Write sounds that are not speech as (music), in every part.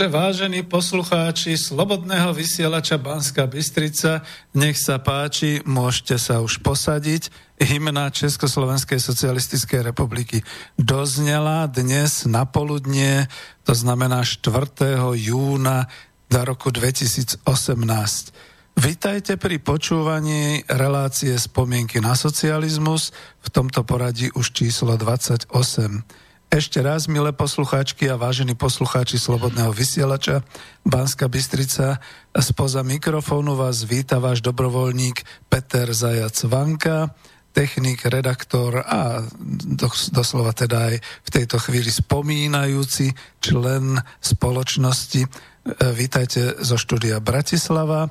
Takže vážení poslucháči Slobodného vysielača Banska Bystrica, nech sa páči, môžete sa už posadiť. Hymna Československej socialistickej republiky doznela dnes na poludnie, to znamená 4. júna do roku 2018. Vítajte pri počúvaní relácie Spomienky na socializmus, v tomto poradí už číslo 28. Ešte raz, milé poslucháčky a vážení poslucháči Slobodného vysielača, Banska Bystrica, spoza mikrofónu vás víta váš dobrovoľník Peter Zajac Vanka, technik, redaktor a doslova teda aj v tejto chvíli spomínajúci člen spoločnosti. Vítajte zo štúdia Bratislava.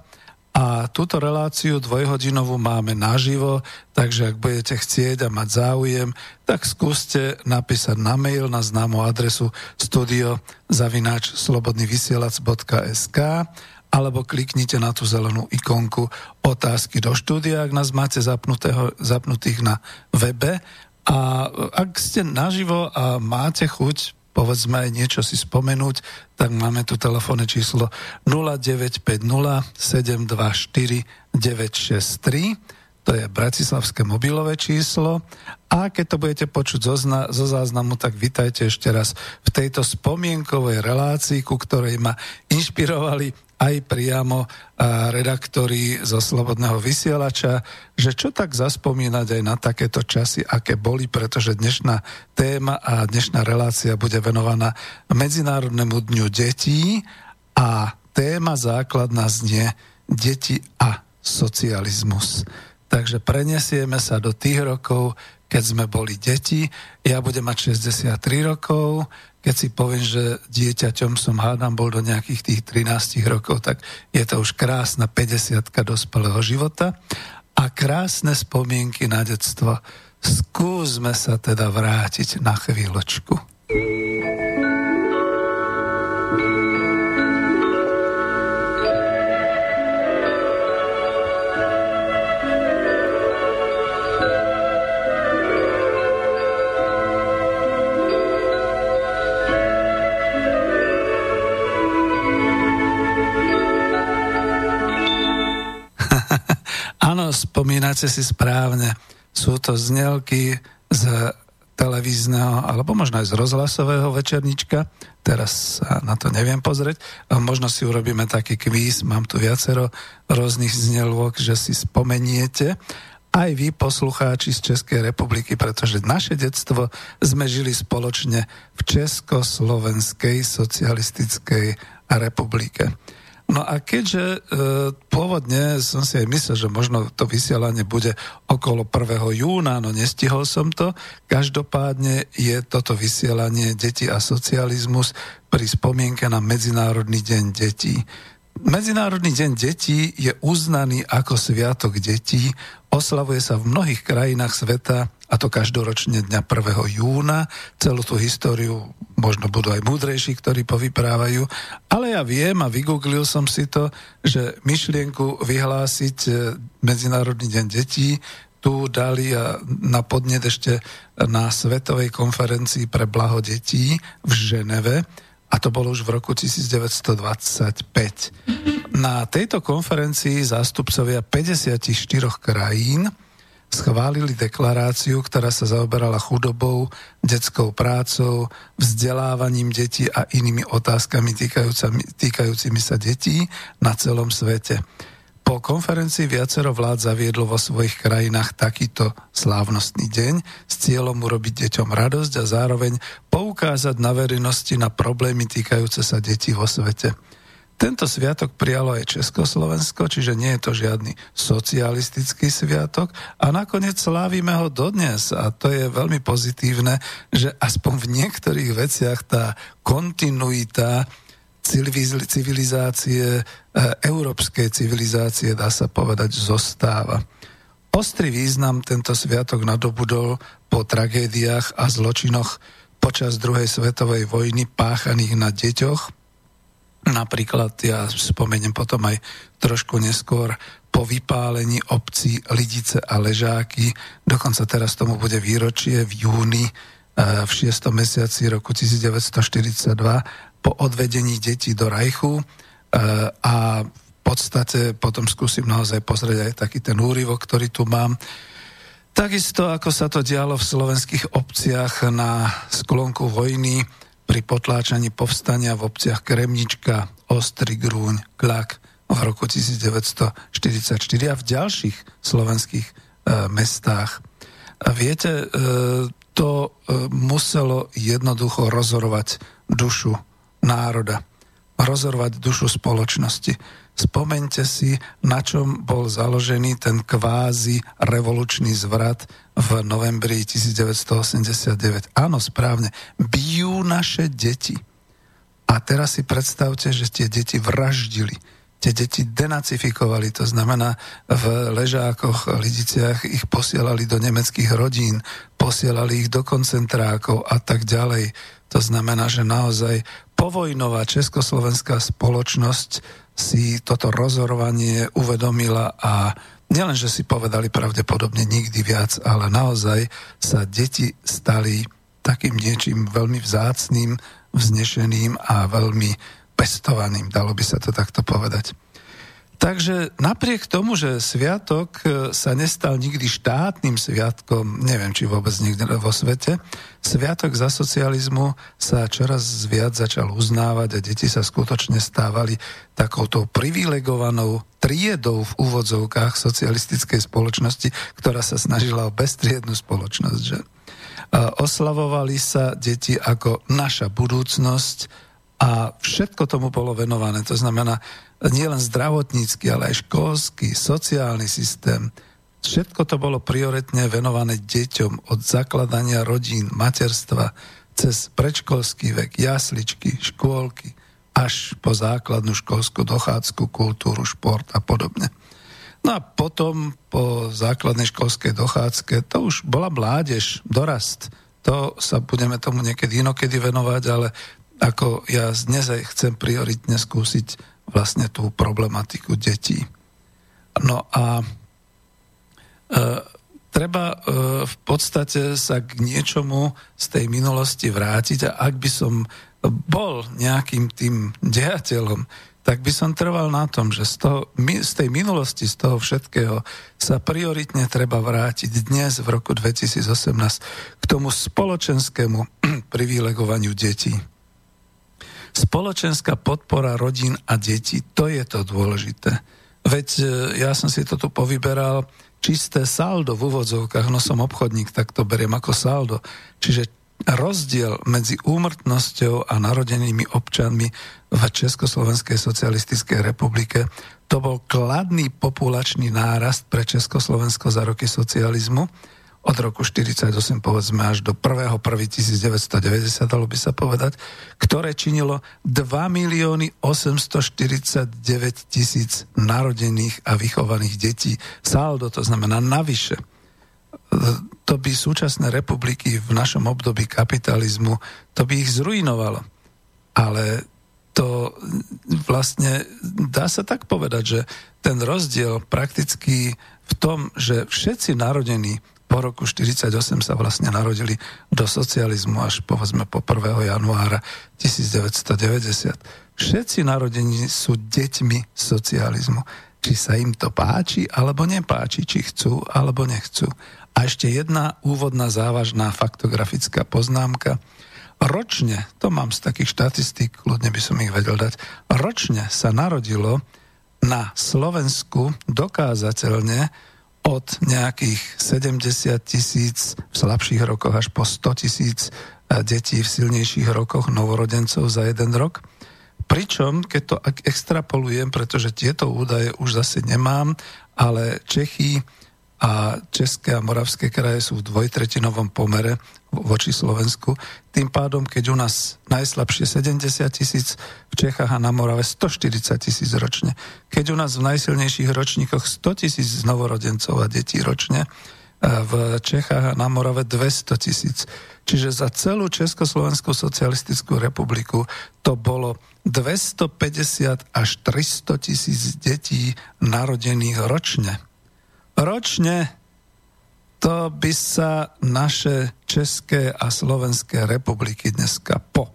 A túto reláciu dvojhodinovú máme naživo, takže ak budete chcieť a mať záujem, tak skúste napísať na mail na známu adresu studio zavináč slobodnyvysielac.sk alebo kliknite na tú zelenú ikonku otázky do štúdia, ak nás máte zapnutých na webe. A ak ste naživo a máte chuť povedzme aj niečo si spomenúť, tak máme tu telefónne číslo 0950 724 963, to je bratislavské mobilové číslo. A keď to budete počuť zo, zna- zo záznamu, tak vitajte ešte raz v tejto spomienkovej relácii, ku ktorej ma inšpirovali aj priamo redaktori zo Slobodného vysielača, že čo tak zaspomínať aj na takéto časy, aké boli, pretože dnešná téma a dnešná relácia bude venovaná Medzinárodnému dňu detí a téma základná znie deti a socializmus. Takže prenesieme sa do tých rokov, keď sme boli deti. Ja budem mať 63 rokov, keď si poviem, že dieťaťom som hádam bol do nejakých tých 13 rokov, tak je to už krásna 50 dospelého života a krásne spomienky na detstvo. Skúsme sa teda vrátiť na chvíľočku. Spomínate si správne, sú to znelky z televízneho, alebo možno aj z rozhlasového večernička. Teraz sa na to neviem pozrieť. Možno si urobíme taký kvíz, mám tu viacero rôznych znelôk, že si spomeniete aj vy, poslucháči z Českej republiky, pretože naše detstvo sme žili spoločne v Československej socialistickej republike. No a keďže e, pôvodne som si aj myslel, že možno to vysielanie bude okolo 1. júna, no nestihol som to. Každopádne je toto vysielanie Deti a socializmus pri spomienke na Medzinárodný deň detí. Medzinárodný deň detí je uznaný ako sviatok detí, oslavuje sa v mnohých krajinách sveta a to každoročne dňa 1. júna. Celú tú históriu možno budú aj múdrejší, ktorí povyprávajú, ale ja viem a vygooglil som si to, že myšlienku vyhlásiť e, Medzinárodný deň detí tu dali na podnet ešte na Svetovej konferencii pre blaho detí v Ženeve a to bolo už v roku 1925. Na tejto konferencii zástupcovia 54 krajín schválili deklaráciu, ktorá sa zaoberala chudobou, detskou prácou, vzdelávaním detí a inými otázkami týkajúcimi sa detí na celom svete. Po konferencii viacero vlád zaviedlo vo svojich krajinách takýto slávnostný deň s cieľom urobiť deťom radosť a zároveň poukázať na verejnosti na problémy týkajúce sa detí vo svete. Tento sviatok prijalo aj Československo, čiže nie je to žiadny socialistický sviatok. A nakoniec slávime ho dodnes. A to je veľmi pozitívne, že aspoň v niektorých veciach tá kontinuita civilizácie, e, európskej civilizácie, dá sa povedať, zostáva. Ostrý význam tento sviatok nadobudol po tragédiách a zločinoch počas druhej svetovej vojny páchaných na deťoch, Napríklad ja spomeniem potom aj trošku neskôr po vypálení obcí Lidice a Ležáky. Dokonca teraz tomu bude výročie v júni e, v 6. mesiaci roku 1942 po odvedení detí do Rajchu a v podstate potom skúsim naozaj pozrieť aj taký ten úryvok, ktorý tu mám. Takisto ako sa to dialo v slovenských obciach na sklonku vojny pri potláčaní povstania v obciach Kremnička, Ostrý Grúň, Klak v roku 1944 a v ďalších slovenských e, mestách. A viete, e, to e, muselo jednoducho rozorovať dušu národa, rozorovať dušu spoločnosti. Spomente si, na čom bol založený ten kvázi revolučný zvrat v novembri 1989. Áno, správne. Bijú naše deti. A teraz si predstavte, že tie deti vraždili tie deti denacifikovali, to znamená v ležákoch, lidiciach ich posielali do nemeckých rodín, posielali ich do koncentrákov a tak ďalej. To znamená, že naozaj povojnová československá spoločnosť si toto rozorovanie uvedomila a nielen, že si povedali pravdepodobne nikdy viac, ale naozaj sa deti stali takým niečím veľmi vzácným, vznešeným a veľmi pestovaným, dalo by sa to takto povedať. Takže napriek tomu, že sviatok e, sa nestal nikdy štátnym sviatkom, neviem, či vôbec nikde vo svete, sviatok za socializmu sa čoraz viac začal uznávať a deti sa skutočne stávali takouto privilegovanou triedou v úvodzovkách socialistickej spoločnosti, ktorá sa snažila o bestriednu spoločnosť. Že? oslavovali sa deti ako naša budúcnosť, a všetko tomu bolo venované. To znamená nielen zdravotnícky, ale aj školský, sociálny systém. Všetko to bolo prioritne venované deťom od zakladania rodín, materstva, cez predškolský vek, jasličky, škôlky, až po základnú školskú dochádzku, kultúru, šport a podobne. No a potom po základnej školskej dochádzke to už bola mládež, dorast. To sa budeme tomu niekedy inokedy venovať, ale ako ja dnes aj chcem prioritne skúsiť vlastne tú problematiku detí. No a e, treba e, v podstate sa k niečomu z tej minulosti vrátiť a ak by som bol nejakým tým dejateľom, tak by som trval na tom, že z, toho, z tej minulosti, z toho všetkého sa prioritne treba vrátiť dnes v roku 2018 k tomu spoločenskému (clears throat) privilegovaniu detí. Spoločenská podpora rodín a detí, to je to dôležité. Veď e, ja som si to tu povyberal, čisté saldo v úvodzovkách, no som obchodník, tak to beriem ako saldo. Čiže rozdiel medzi úmrtnosťou a narodenými občanmi v Československej socialistickej republike to bol kladný populačný nárast pre Československo za roky socializmu od roku 48 povedzme až do 1.1.1990, dalo by sa povedať, ktoré činilo 2 milióny 849 tisíc narodených a vychovaných detí. Saldo, to znamená navyše. To by súčasné republiky v našom období kapitalizmu, to by ich zrujnovalo. Ale to vlastne dá sa tak povedať, že ten rozdiel prakticky v tom, že všetci narodení po roku 1948 sa vlastne narodili do socializmu až povedzme po 1. januára 1990. Všetci narodení sú deťmi socializmu. Či sa im to páči alebo nepáči, či chcú alebo nechcú. A ešte jedna úvodná závažná faktografická poznámka. Ročne, to mám z takých štatistík, ľudne by som ich vedel dať, ročne sa narodilo na Slovensku dokázateľne od nejakých 70 tisíc v slabších rokoch až po 100 tisíc e, detí v silnejších rokoch novorodencov za jeden rok. Pričom, keď to extrapolujem, pretože tieto údaje už zase nemám, ale Čechy a České a Moravské kraje sú v dvojtretinovom pomere voči Slovensku. Tým pádom, keď u nás najslabšie 70 tisíc, v Čechách a na Morave 140 tisíc ročne. Keď u nás v najsilnejších ročníkoch 100 tisíc novorodencov a detí ročne, v Čechách a na Morave 200 tisíc. Čiže za celú Československú socialistickú republiku to bolo 250 až 300 tisíc detí narodených ročne ročne to by sa naše České a Slovenské republiky dneska po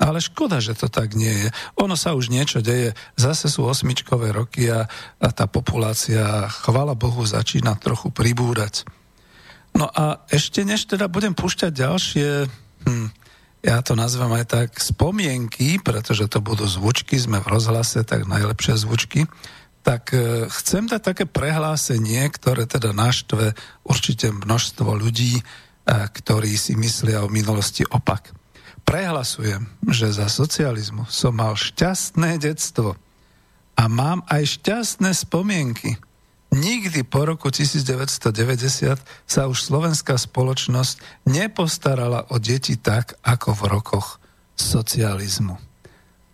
Ale škoda, že to tak nie je. Ono sa už niečo deje. Zase sú osmičkové roky a, a tá populácia, chvala Bohu, začína trochu pribúrať. No a ešte než teda budem púšťať ďalšie, hm, ja to nazvem aj tak spomienky, pretože to budú zvučky, sme v rozhlase, tak najlepšie zvučky, tak e, chcem dať také prehlásenie, ktoré teda naštve určite množstvo ľudí, e, ktorí si myslia o minulosti opak prehlasujem, že za socializmu som mal šťastné detstvo a mám aj šťastné spomienky. Nikdy po roku 1990 sa už slovenská spoločnosť nepostarala o deti tak, ako v rokoch socializmu.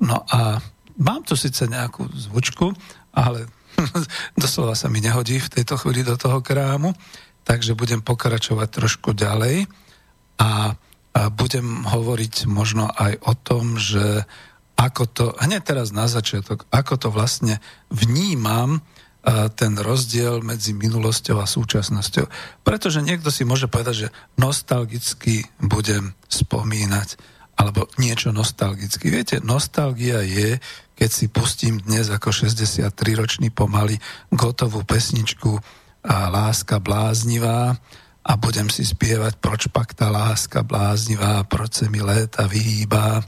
No a mám tu síce nejakú zvučku, ale (laughs) doslova sa mi nehodí v tejto chvíli do toho krámu, takže budem pokračovať trošku ďalej a a budem hovoriť možno aj o tom, že ako to, hneď teraz na začiatok, ako to vlastne vnímam, ten rozdiel medzi minulosťou a súčasnosťou. Pretože niekto si môže povedať, že nostalgicky budem spomínať, alebo niečo nostalgicky. Viete, nostalgia je, keď si pustím dnes ako 63-ročný pomaly gotovú pesničku a Láska bláznivá, a budem si spievať, proč pak tá láska bláznivá, proč se mi léta vyhýba e,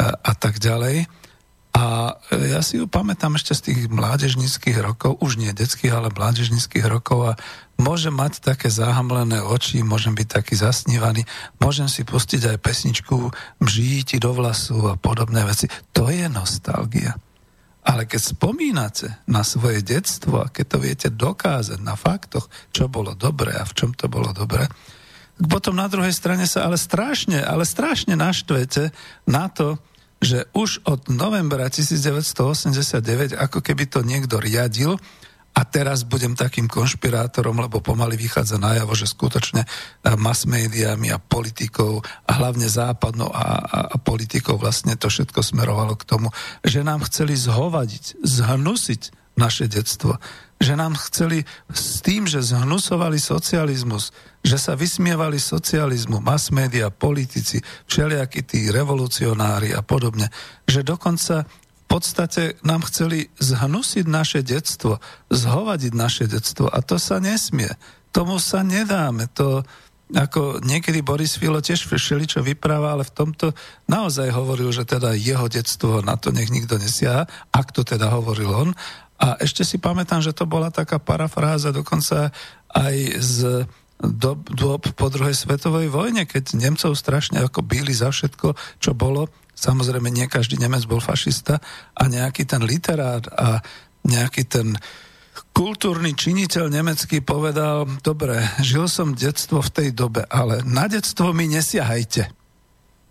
a tak ďalej. A ja si ju pamätám ešte z tých mládežnických rokov, už nie detských, ale mládežnických rokov a môžem mať také zahamlené oči, môžem byť taký zasnívaný, môžem si pustiť aj pesničku Mžíti do vlasu a podobné veci. To je nostalgia. Ale keď spomínate na svoje detstvo a keď to viete dokázať na faktoch, čo bolo dobré a v čom to bolo dobré, potom na druhej strane sa ale strašne, ale strašne naštvete na to, že už od novembra 1989, ako keby to niekto riadil, a teraz budem takým konšpirátorom, lebo pomaly vychádza najavo, že skutočne e, mass médiami a politikou a hlavne západnou a, a, a politikou vlastne to všetko smerovalo k tomu, že nám chceli zhovadiť, zhnusiť naše detstvo. Že nám chceli s tým, že zhnusovali socializmus, že sa vysmievali socializmu, mass média, politici, všelijakí tí revolucionári a podobne, že dokonca podstate nám chceli zhnusiť naše detstvo, zhovadiť naše detstvo a to sa nesmie. Tomu sa nedáme. To, ako niekedy Boris Filo tiež všeličo vypráva, ale v tomto naozaj hovoril, že teda jeho detstvo na to nech nikto nesiaha, ak to teda hovoril on. A ešte si pamätám, že to bola taká parafráza dokonca aj z dob, dob po druhej svetovej vojne, keď Nemcov strašne ako byli za všetko, čo bolo Samozrejme, nie každý Nemec bol fašista a nejaký ten literár a nejaký ten kultúrny činiteľ nemecký povedal, dobre, žil som detstvo v tej dobe, ale na detstvo mi nesiahajte.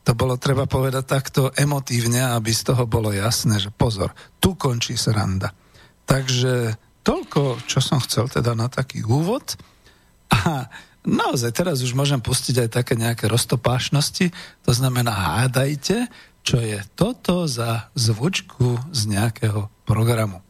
To bolo treba povedať takto emotívne, aby z toho bolo jasné, že pozor, tu končí sranda. Takže toľko, čo som chcel teda na taký úvod. A naozaj teraz už môžem pustiť aj také nejaké roztopášnosti, to znamená hádajte, čo je toto za zvučku z nejakého programu.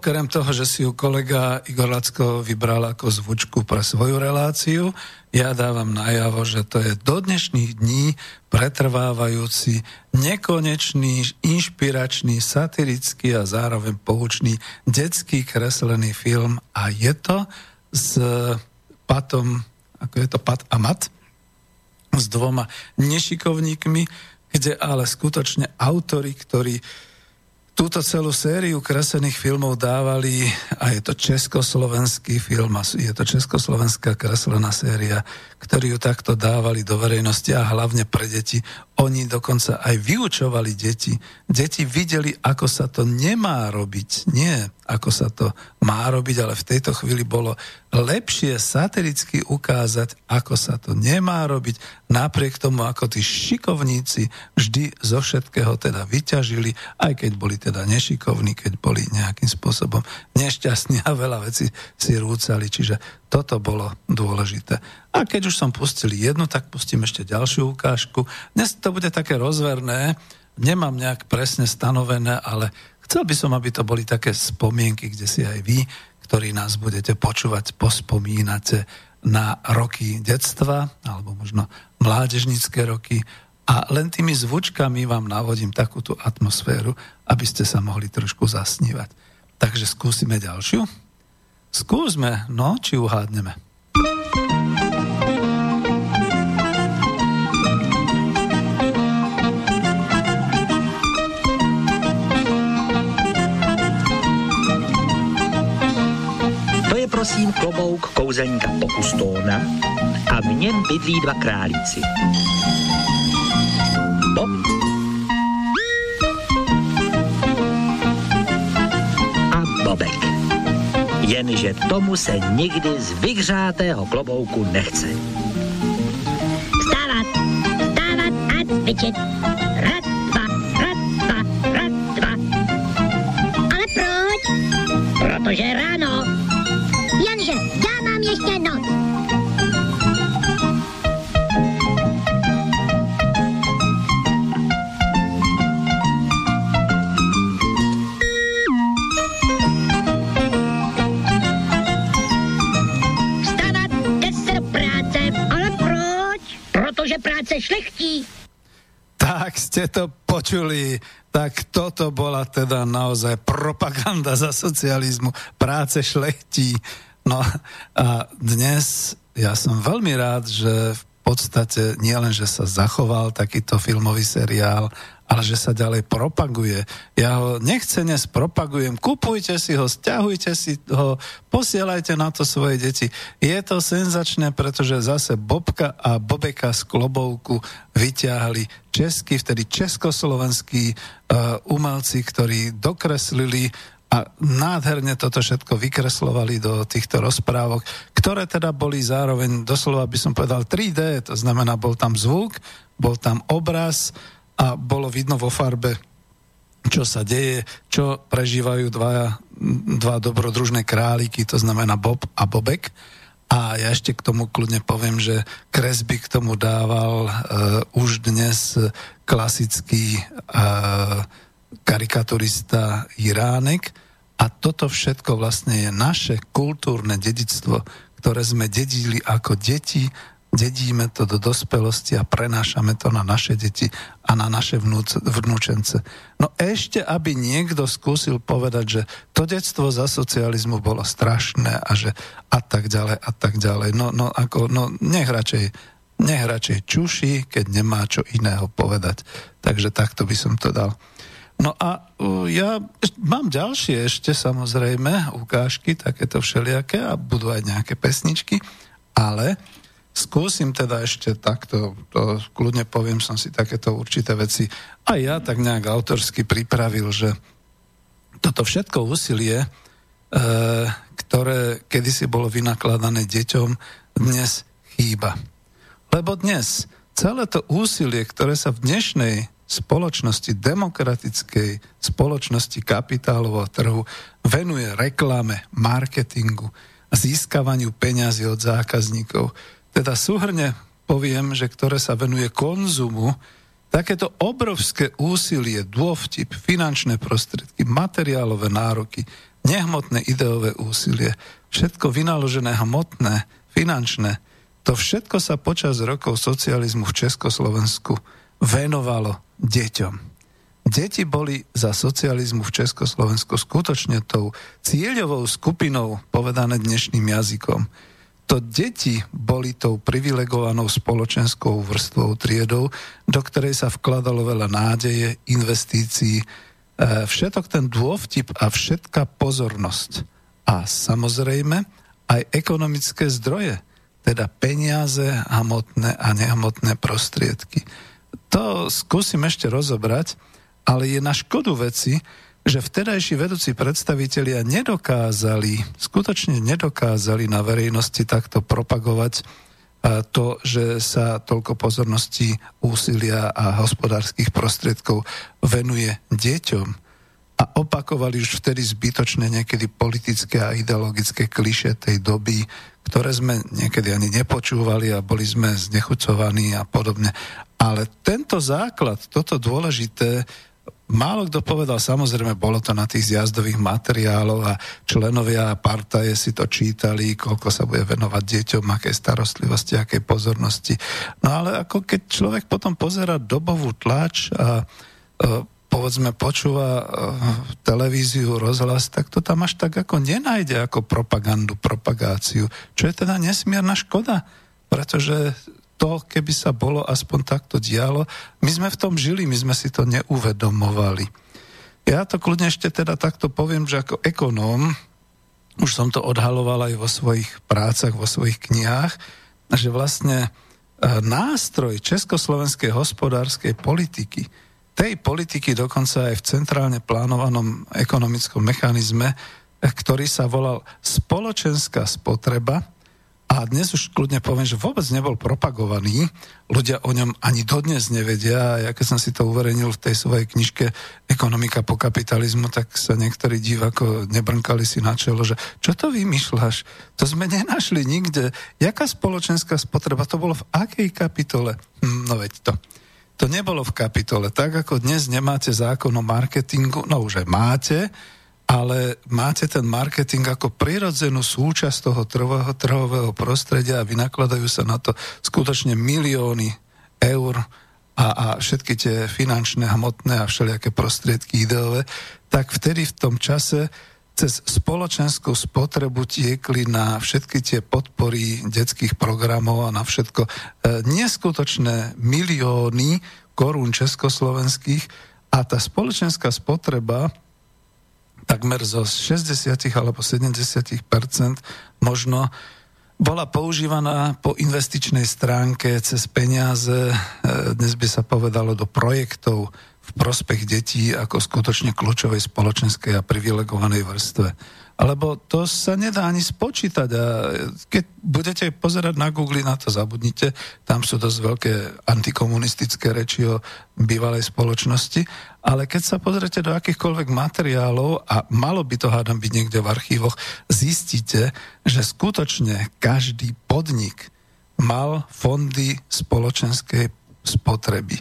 Okrem toho, že si ju kolega Igor Lacko vybral ako zvučku pre svoju reláciu, ja dávam najavo, že to je do dnešných dní pretrvávajúci, nekonečný, inšpiračný, satirický a zároveň poučný detský kreslený film. A je to s Patom, ako je to Pat a Mat, s dvoma nešikovníkmi, kde ale skutočne autory, ktorí túto celú sériu kreslených filmov dávali a je to československý film je to československá kreslená séria, ktorý ju takto dávali do verejnosti a hlavne pre deti oni dokonca aj vyučovali deti. Deti videli, ako sa to nemá robiť. Nie, ako sa to má robiť, ale v tejto chvíli bolo lepšie satiricky ukázať, ako sa to nemá robiť, napriek tomu, ako tí šikovníci vždy zo všetkého teda vyťažili, aj keď boli teda nešikovní, keď boli nejakým spôsobom nešťastní a veľa vecí si rúcali. Čiže toto bolo dôležité. A keď už som pustil jednu, tak pustím ešte ďalšiu ukážku. Dnes to bude také rozverné, nemám nejak presne stanovené, ale Chcel by som, aby to boli také spomienky, kde si aj vy, ktorí nás budete počúvať, pospomínate na roky detstva, alebo možno mládežnické roky a len tými zvučkami vám navodím takú tú atmosféru, aby ste sa mohli trošku zasnívať. Takže skúsime ďalšiu. Skúsme, no, či uhádneme. Prosím klobouk kouzelníka Pokustóna a v něm bydlí dva králíci. Bob a Bobek. Jenže tomu se nikdy z vyhřátého klobouku nechce. Stávat, stávat a cvičit. Rad, dva, rad. Ale proč? Protože ráno ale proč? Protože práce šlechtí. Tak ste to počuli. Tak toto bola teda naozaj propaganda za socializmu. Práce šlechtí. No a dnes ja som veľmi rád, že v podstate nie len, že sa zachoval takýto filmový seriál, ale že sa ďalej propaguje. Ja ho nechcene spropagujem. Kupujte si ho, stiahujte si ho, posielajte na to svoje deti. Je to senzačné, pretože zase Bobka a Bobeka z klobovku vyťahli česky, vtedy československí uh, umelci, ktorí dokreslili a nádherne toto všetko vykreslovali do týchto rozprávok, ktoré teda boli zároveň, doslova by som povedal 3D, to znamená, bol tam zvuk, bol tam obraz a bolo vidno vo farbe, čo sa deje, čo prežívajú dva, dva dobrodružné králiky, to znamená Bob a Bobek. A ja ešte k tomu kľudne poviem, že kresby k tomu dával uh, už dnes klasický uh, karikaturista Iránek a toto všetko vlastne je naše kultúrne dedictvo, ktoré sme dedili ako deti, dedíme to do dospelosti a prenášame to na naše deti a na naše vnúc, vnúčence. No ešte, aby niekto skúsil povedať, že to detstvo za socializmu bolo strašné a že a tak ďalej a tak ďalej. No, no, ako, no nech radšej, nech radšej čuší, keď nemá čo iného povedať. Takže takto by som to dal. No a uh, ja mám ďalšie ešte samozrejme ukážky, takéto všelijaké a budú aj nejaké pesničky, ale skúsim teda ešte takto, to kľudne poviem, som si takéto určité veci aj ja tak nejak autorsky pripravil, že toto všetko úsilie, e, ktoré kedysi bolo vynakladané deťom, dnes chýba. Lebo dnes celé to úsilie, ktoré sa v dnešnej spoločnosti, demokratickej spoločnosti kapitálového trhu venuje reklame, marketingu, získavaniu peňazí od zákazníkov. Teda súhrne poviem, že ktoré sa venuje konzumu, takéto obrovské úsilie, dôvtip, finančné prostriedky, materiálové nároky, nehmotné ideové úsilie, všetko vynaložené hmotné, finančné, to všetko sa počas rokov socializmu v Československu venovalo deťom. Deti boli za socializmu v Československu skutočne tou cieľovou skupinou, povedané dnešným jazykom. To deti boli tou privilegovanou spoločenskou vrstvou triedou, do ktorej sa vkladalo veľa nádeje, investícií, e, všetok ten dôvtip a všetká pozornosť. A samozrejme aj ekonomické zdroje, teda peniaze, hmotné a nehmotné prostriedky To skúsim ešte rozobrať, ale je na škodu veci, že vtedajší vedúci predstavitelia nedokázali, skutočne nedokázali na verejnosti takto propagovať to, že sa toľko pozornosti, úsilia a hospodárskych prostriedkov venuje deťom. A opakovali už vtedy zbytočné niekedy politické a ideologické kliše tej doby, ktoré sme niekedy ani nepočúvali a boli sme znechucovaní a podobne. Ale tento základ, toto dôležité, málo kto povedal, samozrejme, bolo to na tých zjazdových materiáloch a členovia partaje si to čítali, koľko sa bude venovať deťom, aké starostlivosti, aké pozornosti. No ale ako keď človek potom pozera dobovú tlač a e, povedzme počúva uh, televíziu, rozhlas, tak to tam až tak ako nenájde ako propagandu, propagáciu, čo je teda nesmierna škoda, pretože to, keby sa bolo aspoň takto dialo, my sme v tom žili, my sme si to neuvedomovali. Ja to kľudne ešte teda takto poviem, že ako ekonóm, už som to odhaloval aj vo svojich prácach, vo svojich knihách, že vlastne e, nástroj československej hospodárskej politiky, tej politiky dokonca aj v centrálne plánovanom ekonomickom mechanizme, ktorý sa volal spoločenská spotreba, a dnes už kľudne poviem, že vôbec nebol propagovaný. Ľudia o ňom ani dodnes nevedia. Ja keď som si to uverejnil v tej svojej knižke Ekonomika po kapitalizmu, tak sa niektorí divako nebrnkali si na čelo, že čo to vymýšľaš? To sme nenašli nikde. Jaká spoločenská spotreba? To bolo v akej kapitole? Hm, no veď to. To nebolo v kapitole. Tak ako dnes nemáte zákon o marketingu, no už máte, ale máte ten marketing ako prirodzenú súčasť toho trhového, trhového prostredia a vynakladajú sa na to skutočne milióny eur a, a všetky tie finančné, hmotné a všelijaké prostriedky ideové, tak vtedy v tom čase cez spoločenskú spotrebu tiekli na všetky tie podpory detských programov a na všetko e, neskutočné milióny korún československých. A tá spoločenská spotreba takmer zo 60 alebo 70% možno bola používaná po investičnej stránke cez peniaze, e, dnes by sa povedalo do projektov v prospech detí ako skutočne kľúčovej spoločenskej a privilegovanej vrstve. Alebo to sa nedá ani spočítať a keď budete pozerať na Google, na to zabudnite, tam sú dosť veľké antikomunistické reči o bývalej spoločnosti, ale keď sa pozrete do akýchkoľvek materiálov, a malo by to hádam byť niekde v archívoch, zistíte, že skutočne každý podnik mal fondy spoločenskej spotreby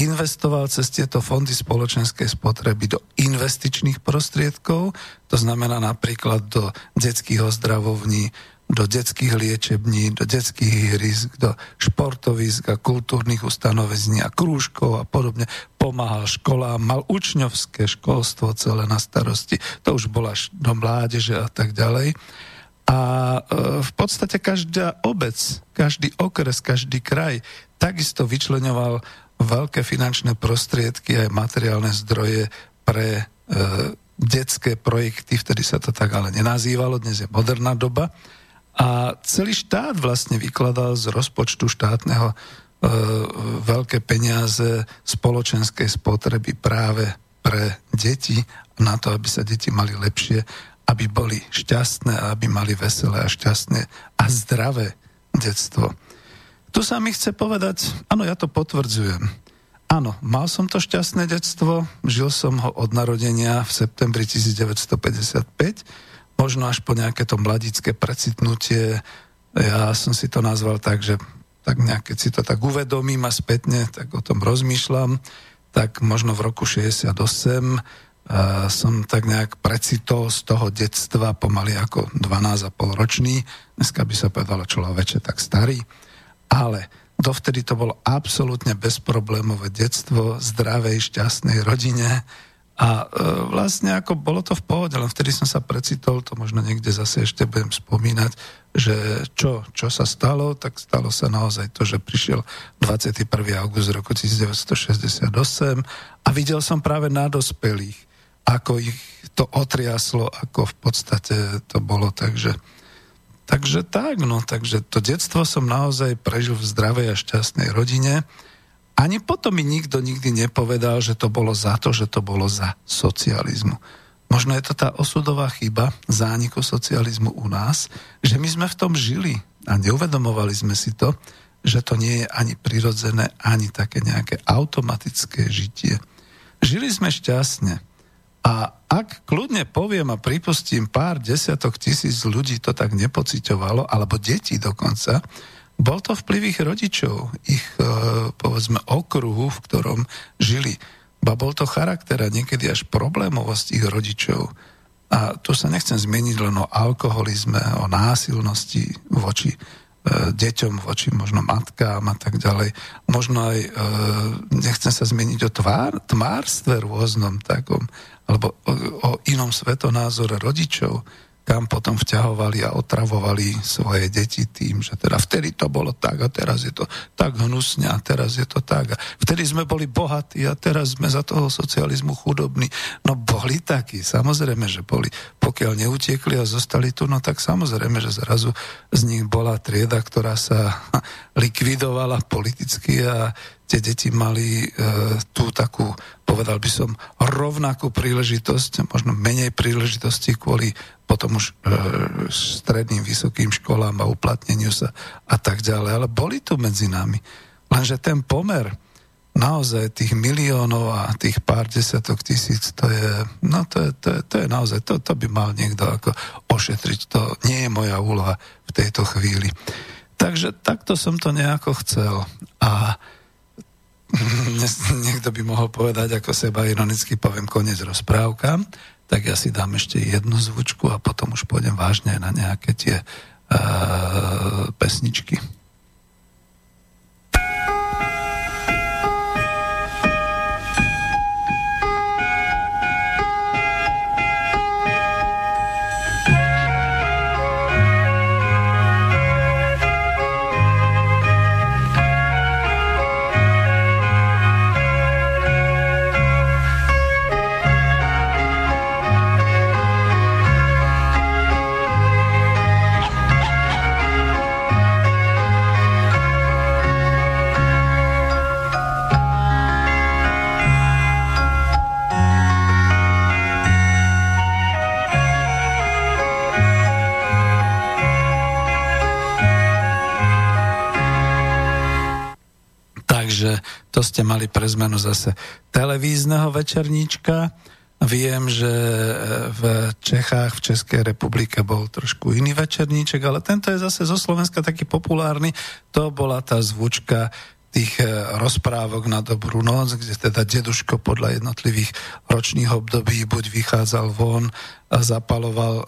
investoval cez tieto fondy spoločenskej spotreby do investičných prostriedkov, to znamená napríklad do detských ozdravovní, do detských liečební, do detských ihrisk, do športovisk a kultúrnych ustanovizní a krúžkov a podobne. Pomáhal školám, mal učňovské školstvo celé na starosti. To už bola do mládeže a tak ďalej. A e, v podstate každá obec, každý okres, každý kraj takisto vyčlenoval veľké finančné prostriedky aj materiálne zdroje pre e, detské projekty, vtedy sa to tak ale nenazývalo, dnes je moderná doba. A celý štát vlastne vykladal z rozpočtu štátneho e, veľké peniaze spoločenskej spotreby práve pre deti, na to, aby sa deti mali lepšie, aby boli šťastné aby mali veselé a šťastné a zdravé detstvo. Tu sa mi chce povedať, áno, ja to potvrdzujem. Áno, mal som to šťastné detstvo, žil som ho od narodenia v septembri 1955, možno až po nejaké to mladické precitnutie, ja som si to nazval tak, že tak nejaké si to tak uvedomím a spätne, tak o tom rozmýšľam, tak možno v roku 68 uh, som tak nejak precitol z toho detstva pomaly ako 12,5 ročný, dneska by sa povedalo človeče tak starý, ale dovtedy to bolo absolútne bezproblémové detstvo, zdravej, šťastnej rodine a e, vlastne ako bolo to v pohode, len vtedy som sa precitol, to možno niekde zase ešte budem spomínať, že čo, čo sa stalo, tak stalo sa naozaj to, že prišiel 21. august roku 1968 a videl som práve na dospelých, ako ich to otriaslo, ako v podstate to bolo, takže Takže tak, no, takže to detstvo som naozaj prežil v zdravej a šťastnej rodine Ani potom mi nikto nikdy nepovedal, že to bolo za to, že to bolo za socializmu. Možno je to tá osudová chyba zániku socializmu u nás, že my sme v tom žili a neuvedomovali sme si to, že to nie je ani prirodzené, ani také nejaké automatické žitie. Žili sme šťastne. A ak kľudne poviem a pripustím, pár desiatok tisíc ľudí to tak nepociťovalo, alebo deti dokonca, bol to vplyv ich rodičov, ich, e, povedzme, okruhu, v ktorom žili. Ba bol to charakter a niekedy až problémovosť ich rodičov. A tu sa nechcem zmieniť len o alkoholizme, o násilnosti voči e, deťom, voči možno matkám a tak ďalej. Možno aj, e, nechcem sa zmeniť o tvár, tvárstve rôznom takom, alebo o, o inom svetonázore rodičov kam potom vťahovali a otravovali svoje deti tým, že teda vtedy to bolo tak a teraz je to tak hnusne a teraz je to tak. A vtedy sme boli bohatí a teraz sme za toho socializmu chudobní. No boli takí, samozrejme, že boli. Pokiaľ neutiekli a zostali tu, no tak samozrejme, že zrazu z nich bola trieda, ktorá sa (laughs) likvidovala politicky a tie deti mali e, tú takú, povedal by som, rovnakú príležitosť, možno menej príležitosti kvôli potom už e, stredným, vysokým školám a uplatneniu sa a tak ďalej. Ale boli tu medzi nami. Lenže ten pomer naozaj tých miliónov a tých pár desiatok tisíc, to je, no to je, to je, to je naozaj, to, to by mal niekto ako ošetriť. To nie je moja úloha v tejto chvíli. Takže takto som to nejako chcel. A (laughs) niekto by mohol povedať, ako seba ironicky poviem, koniec rozprávka, tak ja si dám ešte jednu zvučku a potom už pôjdem vážne na nejaké tie uh, pesničky. To ste mali pre zmenu zase televízneho večerníčka. Viem, že e, v Čechách, v Českej republike bol trošku iný večerníček, ale tento je zase zo Slovenska taký populárny. To bola tá zvučka tých e, rozprávok na dobrú noc, kde teda deduško podľa jednotlivých ročných období buď vychádzal von a zapaloval, e,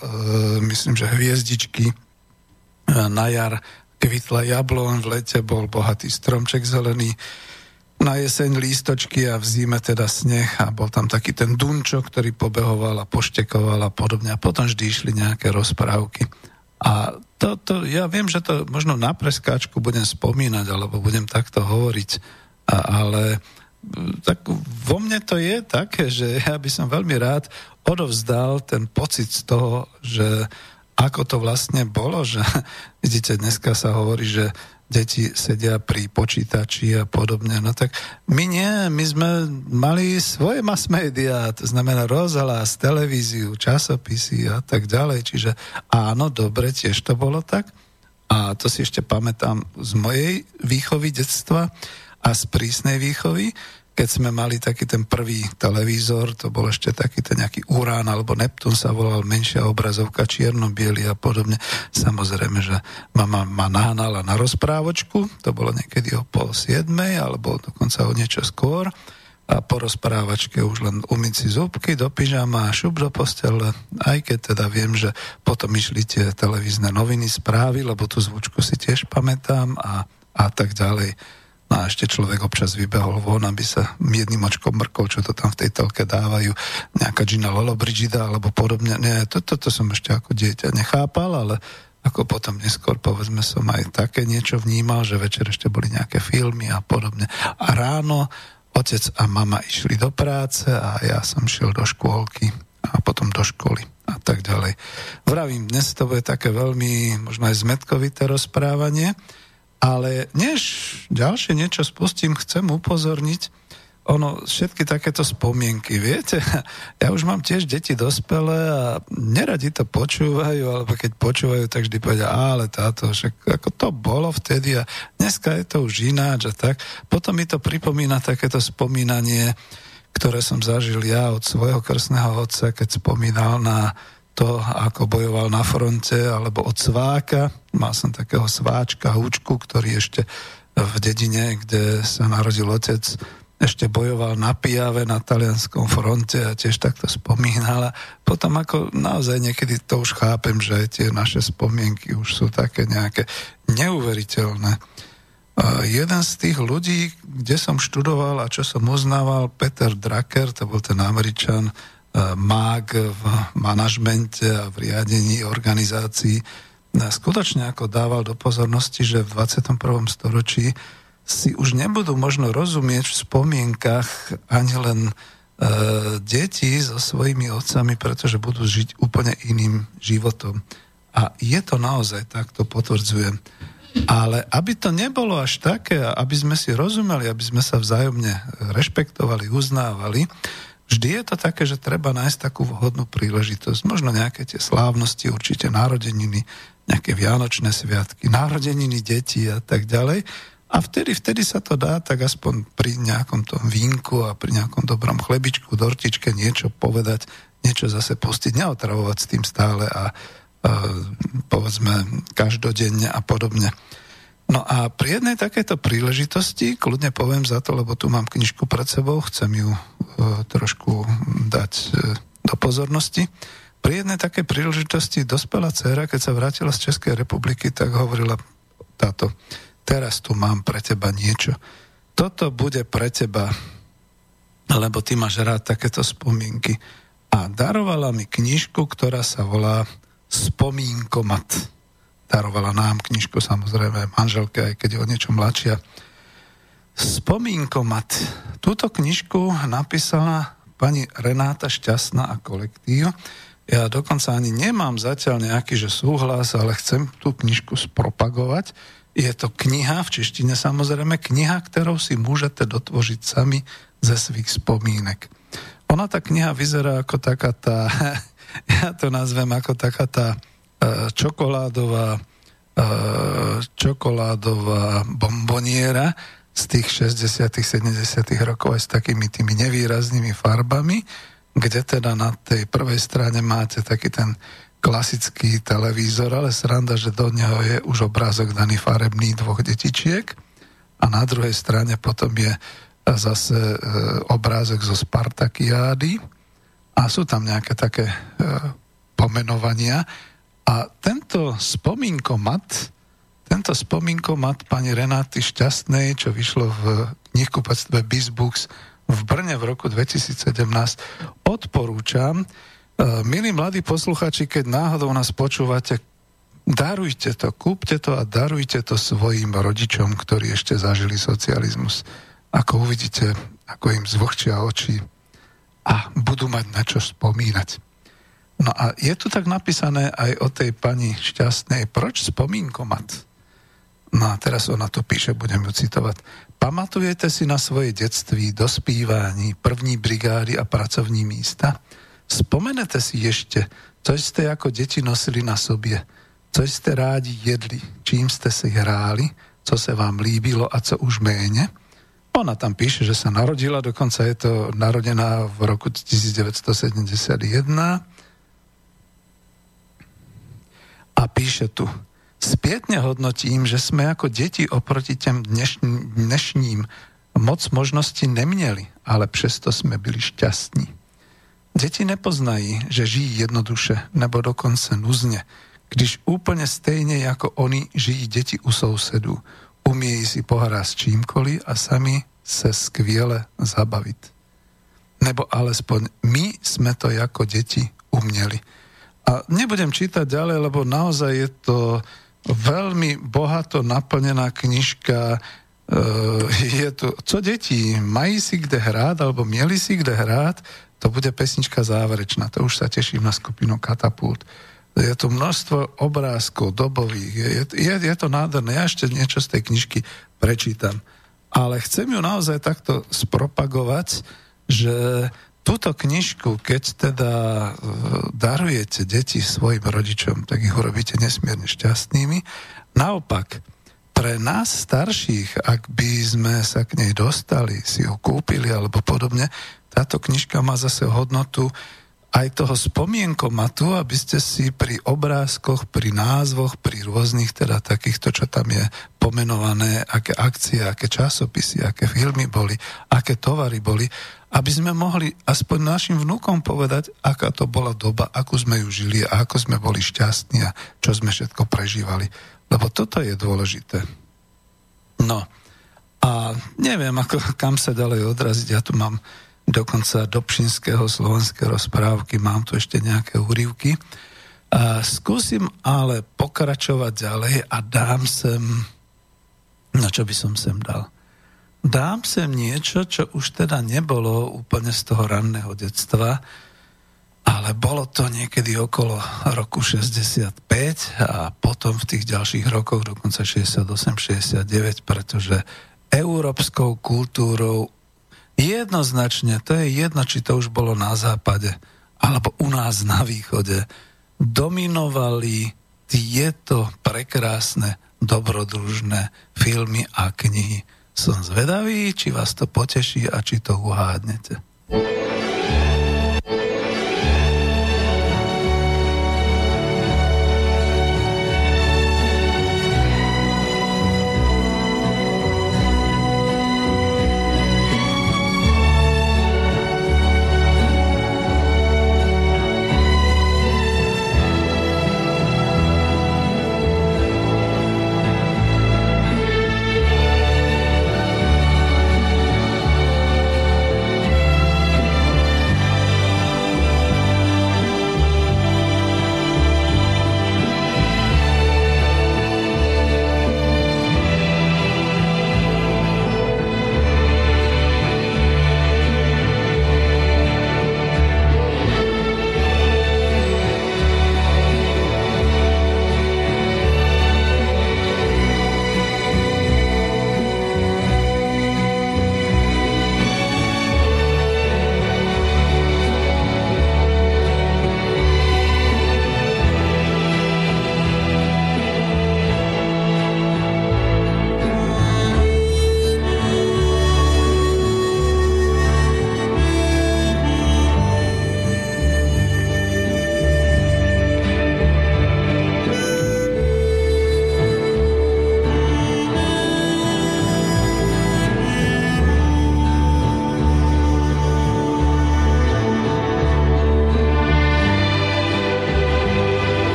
myslím, že hviezdičky na jar kvitla jablon, v lete bol bohatý stromček zelený, na jeseň lístočky a v zime teda sneh a bol tam taký ten dunčo, ktorý pobehoval a poštekoval a podobne a potom vždy išli nejaké rozprávky. A to, to, ja viem, že to možno na preskáčku budem spomínať alebo budem takto hovoriť, a, ale tak vo mne to je také, že ja by som veľmi rád odovzdal ten pocit z toho, že ako to vlastne bolo, že (laughs) vidíte, dneska sa hovorí, že deti sedia pri počítači a podobne. No tak my nie, my sme mali svoje mass media, to znamená rozhlas, televíziu, časopisy a tak ďalej. Čiže áno, dobre, tiež to bolo tak. A to si ešte pamätám z mojej výchovy detstva a z prísnej výchovy, keď sme mali taký ten prvý televízor, to bol ešte taký ten nejaký Urán alebo Neptún sa volal, menšia obrazovka, čierno a podobne. Samozrejme, že mama ma nahnala na rozprávočku, to bolo niekedy o pol siedmej, alebo dokonca o niečo skôr a po rozprávačke už len umyť si zúbky do pyžama a šup do postele, aj keď teda viem, že potom išli tie televízne noviny, správy, lebo tú zvučku si tiež pamätám a, a tak ďalej. No a ešte človek občas vybehol von, aby sa jedným očkom mrkol, čo to tam v tej telke dávajú, nejaká Gina Lollobrigida alebo podobne. Nie, toto to, to som ešte ako dieťa nechápal, ale ako potom neskôr, povedzme, som aj také niečo vnímal, že večer ešte boli nejaké filmy a podobne. A ráno otec a mama išli do práce a ja som šiel do škôlky a potom do školy a tak ďalej. Vravím, dnes to bude také veľmi možno aj zmetkovité rozprávanie, Ale než ďalšie niečo spustím, chcem upozorniť, ono, všetky takéto spomienky, viete, (laughs) ja už mám tiež deti dospelé a neradi to počúvajú, alebo keď počúvajú, tak vždy povedia, ale táto, že ako to bolo vtedy a dneska je to už ináč a tak. Potom mi to pripomína takéto spomínanie, ktoré som zažil ja od svojho krsného otca, keď spomínal na to, ako bojoval na fronte, alebo od sváka. Mal som takého sváčka, húčku, ktorý ešte v dedine, kde sa narodil otec, ešte bojoval na Pijave na talianskom fronte a tiež takto spomínala. Potom ako naozaj niekedy to už chápem, že tie naše spomienky už sú také nejaké neuveriteľné. A jeden z tých ľudí, kde som študoval a čo som uznával, Peter Drucker, to bol ten Američan, mág v manažmente a v riadení organizácií, skutočne ako dával do pozornosti, že v 21. storočí si už nebudú možno rozumieť v spomienkach ani len e, deti so svojimi otcami, pretože budú žiť úplne iným životom. A je to naozaj tak, to potvrdzujem. Ale aby to nebolo až také, aby sme si rozumeli, aby sme sa vzájomne rešpektovali, uznávali, vždy je to také, že treba nájsť takú vhodnú príležitosť. Možno nejaké tie slávnosti, určite narodeniny, nejaké vianočné sviatky, narodeniny detí a tak ďalej a vtedy, vtedy sa to dá tak aspoň pri nejakom tom vínku a pri nejakom dobrom chlebičku, dortičke niečo povedať, niečo zase pustiť, neotravovať s tým stále a, a povedzme každodenne a podobne. No a pri jednej takéto príležitosti, kľudne poviem za to, lebo tu mám knižku pred sebou, chcem ju e, trošku dať e, do pozornosti. Pri jednej takej príležitosti dospelá dcera, keď sa vrátila z Českej republiky, tak hovorila táto teraz tu mám pre teba niečo. Toto bude pre teba, lebo ty máš rád takéto spomienky. A darovala mi knižku, ktorá sa volá Spomínkomat. Darovala nám knižku, samozrejme, manželke, aj keď je o niečo mladšia. Spomínkomat. Túto knižku napísala pani Renáta Šťastná a kolektív. Ja dokonca ani nemám zatiaľ nejaký že súhlas, ale chcem tú knižku spropagovať je to kniha, v češtine samozrejme, kniha, ktorou si môžete dotvožiť sami ze svých spomínek. Ona tá kniha vyzerá ako taká tá, (laughs) ja to nazvem ako taká tá čokoládová e, čokoládová bomboniera z tých 60 70 rokov aj s takými tými nevýraznými farbami, kde teda na tej prvej strane máte taký ten klasický televízor, ale sranda, že do neho je už obrázok daný farebný dvoch detičiek a na druhej strane potom je zase e, obrázok zo Spartakiády a sú tam nejaké také e, pomenovania a tento spomínkomat tento spomínkomat pani Renáty Šťastnej, čo vyšlo v knihkupectve Bizbooks v Brne v roku 2017, odporúčam, E, milí mladí posluchači, keď náhodou nás počúvate, darujte to, kúpte to a darujte to svojim rodičom, ktorí ešte zažili socializmus. Ako uvidíte, ako im zvlhčia oči a budú mať na čo spomínať. No a je tu tak napísané aj o tej pani šťastnej, proč spomínkomat? No a teraz ona to píše, budem ju citovať. Pamatujete si na svoje detství, dospívání, první brigády a pracovní místa? Spomenete si ešte, co ste ako deti nosili na sobie, co ste rádi jedli, čím ste si hráli, co sa vám líbilo a co už méne. Ona tam píše, že sa narodila, dokonca je to narodená v roku 1971 a píše tu, Spietne hodnotím, že sme ako deti oproti tým dnešním moc možností neměli, ale přesto jsme byli šťastní. Deti nepoznají, že žijí jednoduše nebo dokonce nuzně, když úplně stejně jako oni žijí děti u sousedů. Umiejí si pohrať s čímkoliv a sami se skvěle zabavit. Nebo alespoň my sme to ako deti umieli. A nebudem čítať ďalej, lebo naozaj je to veľmi bohato naplnená knižka. E, je to, co deti, mají si kde hrať, alebo mieli si kde hrať, to bude pesnička záverečná, to už sa teším na skupinu Katapult. Je tu množstvo obrázkov dobových. Je, je, je to nádherné. Ja ešte niečo z tej knižky prečítam. Ale chcem ju naozaj takto spropagovať, že túto knižku, keď teda e, darujete deti svojim rodičom, tak ich urobíte nesmierne šťastnými. Naopak, pre nás starších, ak by sme sa k nej dostali, si ho kúpili alebo podobne, táto knižka má zase hodnotu aj toho spomienkomatu, aby ste si pri obrázkoch, pri názvoch, pri rôznych teda takýchto, čo tam je pomenované, aké akcie, aké časopisy, aké filmy boli, aké tovary boli, aby sme mohli aspoň našim vnúkom povedať, aká to bola doba, ako sme ju žili a ako sme boli šťastní a čo sme všetko prežívali. Lebo toto je dôležité. No a neviem, ako, kam sa ďalej odraziť. Ja tu mám dokonca do Pšinského slovenské rozprávky, mám tu ešte nejaké úrivky. A skúsim ale pokračovať ďalej a dám sem, no čo by som sem dal? Dám sem niečo, čo už teda nebolo úplne z toho ranného detstva, ale bolo to niekedy okolo roku 65 a potom v tých ďalších rokoch, dokonca 68-69, pretože európskou kultúrou Jednoznačne, to je jedno, či to už bolo na západe, alebo u nás na východe, dominovali tieto prekrásne, dobrodružné filmy a knihy. Som zvedavý, či vás to poteší a či to uhádnete. až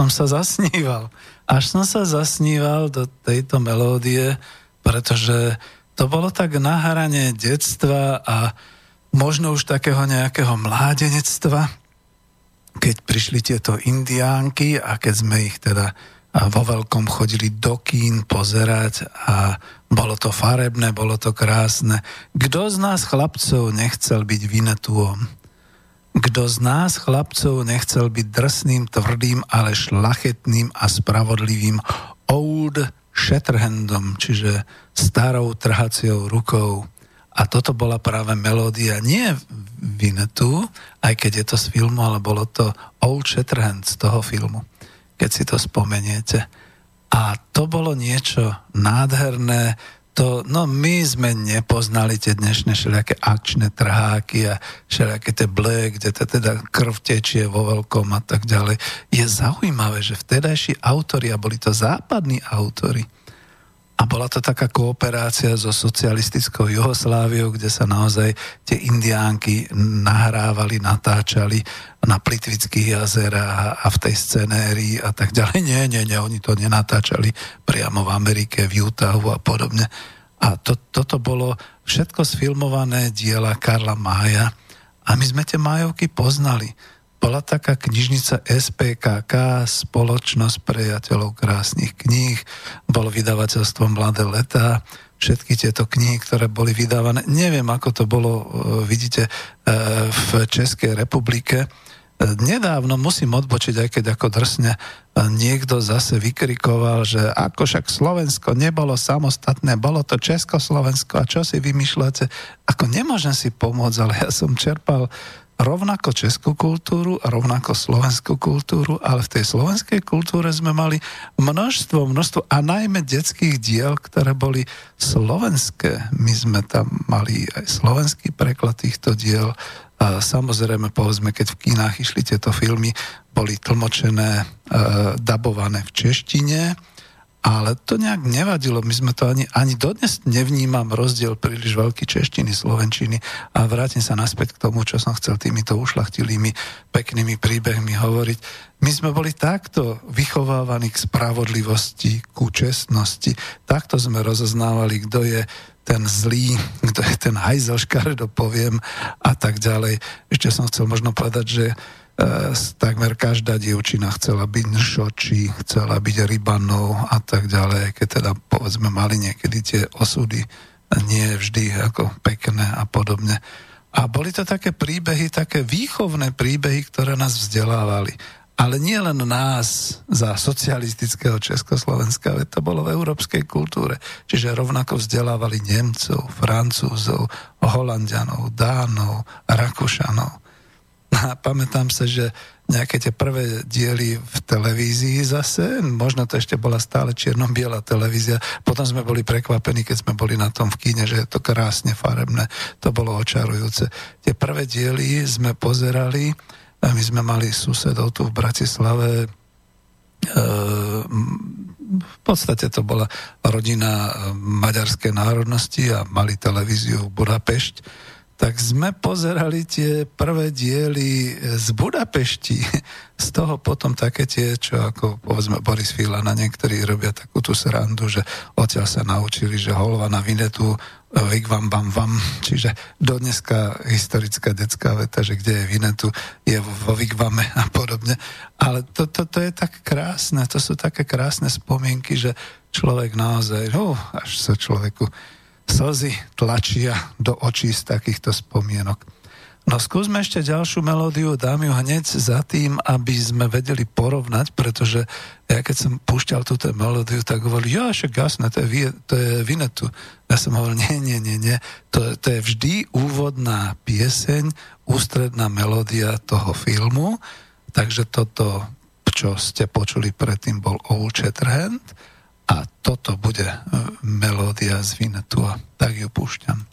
som sa zasníval. Až som sa zasníval do tejto melódie, pretože to bolo tak na hrane detstva a možno už takého nejakého mládenectva, keď prišli tieto indiánky a keď sme ich teda vo veľkom chodili do kín pozerať a bolo to farebné, bolo to krásne. Kto z nás chlapcov nechcel byť Vinetuom? Kto z nás chlapcov nechcel byť drsným, tvrdým, ale šlachetným a spravodlivým Old Shatterhandom, čiže starou trhaciou rukou. A toto bola práve melódia nie Vinetu, aj keď je to z filmu, ale bolo to Old Shatterhand z toho filmu, keď si to spomeniete. A to bolo niečo nádherné, to, no my sme nepoznali tie dnešné všelijaké akčné trháky a všelijaké tie ble, kde to teda krv tečie vo veľkom a tak ďalej. Je zaujímavé, že vtedajší autori, a boli to západní autory, a bola to taká kooperácia so socialistickou Jugosláviou, kde sa naozaj tie indiánky nahrávali, natáčali na Plitvických jazerách a v tej scenérii a tak ďalej. Nie, nie, nie, oni to nenatáčali priamo v Amerike, v Utahu a podobne. A to, toto bolo všetko sfilmované diela Karla Mája a my sme tie Májovky poznali bola taká knižnica SPKK, Spoločnosť priateľov krásnych kníh, bolo vydavateľstvo Mladé leta, všetky tieto knihy, ktoré boli vydávané. Neviem, ako to bolo, e, vidíte, e, v Českej republike. E, nedávno musím odbočiť, aj keď ako drsne niekto zase vykrikoval, že ako však Slovensko nebolo samostatné, bolo to Československo a čo si vymýšľate? Ako nemôžem si pomôcť, ale ja som čerpal rovnako českú kultúru rovnako slovenskú kultúru, ale v tej slovenskej kultúre sme mali množstvo, množstvo a najmä detských diel, ktoré boli slovenské. My sme tam mali aj slovenský preklad týchto diel a samozrejme, povedzme, keď v kinách išli tieto filmy, boli tlmočené, e, dabované v češtine, ale to nejak nevadilo. My sme to ani, ani dodnes nevnímam rozdiel príliš veľký češtiny, slovenčiny a vrátim sa naspäť k tomu, čo som chcel týmito ušlachtilými, peknými príbehmi hovoriť. My sme boli takto vychovávaní k spravodlivosti, ku čestnosti. Takto sme rozoznávali, kto je ten zlý, (laughs) kto je ten hajzel, škaredo poviem a tak ďalej. Ešte som chcel možno povedať, že takmer každá dievčina chcela byť nšočí, chcela byť rybanou a tak ďalej, keď teda povedzme mali niekedy tie osudy nie vždy ako pekné a podobne. A boli to také príbehy, také výchovné príbehy, ktoré nás vzdelávali. Ale nie len nás za socialistického Československa, ale to bolo v európskej kultúre. Čiže rovnako vzdelávali Nemcov, Francúzov, Holandianov, Dánov, Rakúšanov. A pamätám sa, že nejaké tie prvé diely v televízii zase, možno to ešte bola stále čierno-biela televízia, potom sme boli prekvapení, keď sme boli na tom v kíne, že je to krásne farebné, to bolo očarujúce. Tie prvé diely sme pozerali, a my sme mali susedov tu v Bratislave, e, v podstate to bola rodina maďarskej národnosti a mali televíziu v Budapešť tak sme pozerali tie prvé diely z Budapešti. Z toho potom také tie, čo ako povedzme Boris Filana, niektorí robia takú tú srandu, že odtiaľ sa naučili, že holva na vinetu Vigvam bam vam, čiže dodneska historická detská veta, že kde je Vinetu, je vo Vigvame a podobne. Ale to, to, to je tak krásne, to sú také krásne spomienky, že človek naozaj, oh, až sa človeku slzy tlačia do očí z takýchto spomienok. No skúsme ešte ďalšiu melódiu, dám ju hneď za tým, aby sme vedeli porovnať, pretože ja keď som púšťal túto melódiu, tak hovorili, jo, však jasné, to je, to je Vinetu. Ja som hovoril, nie, nie, nie, nie, to, to je vždy úvodná pieseň, ústredná melódia toho filmu, takže toto, čo ste počuli predtým, bol Old Shatterhand, a toto bude e, melódia z Vinetua. Tak ju púšťam.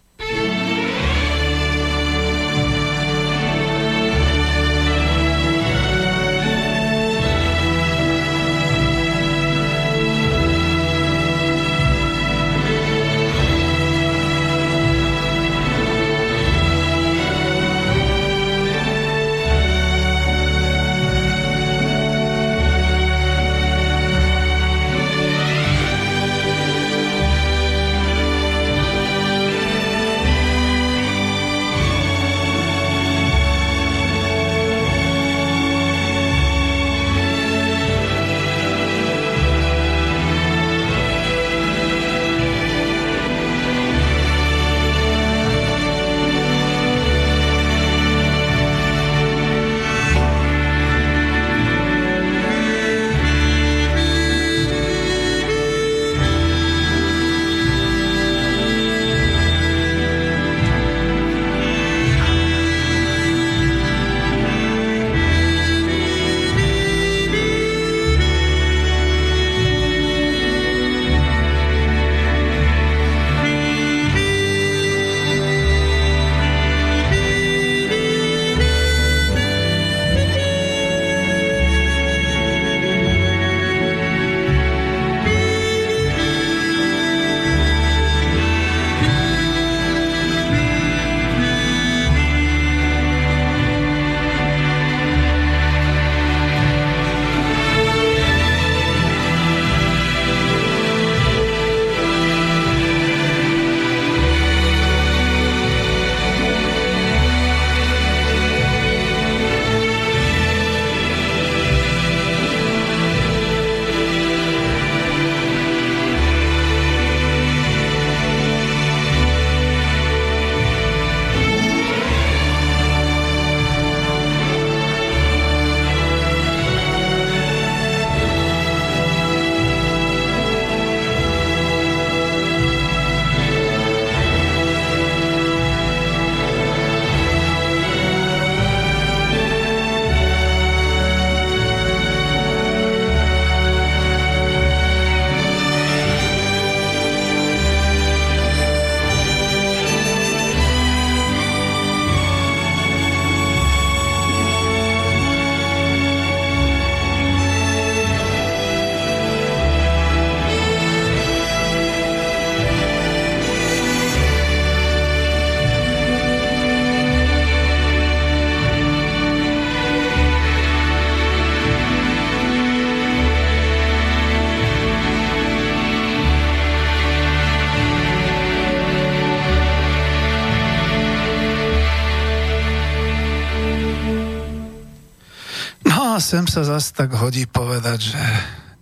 Sem sa zase tak hodí povedať, že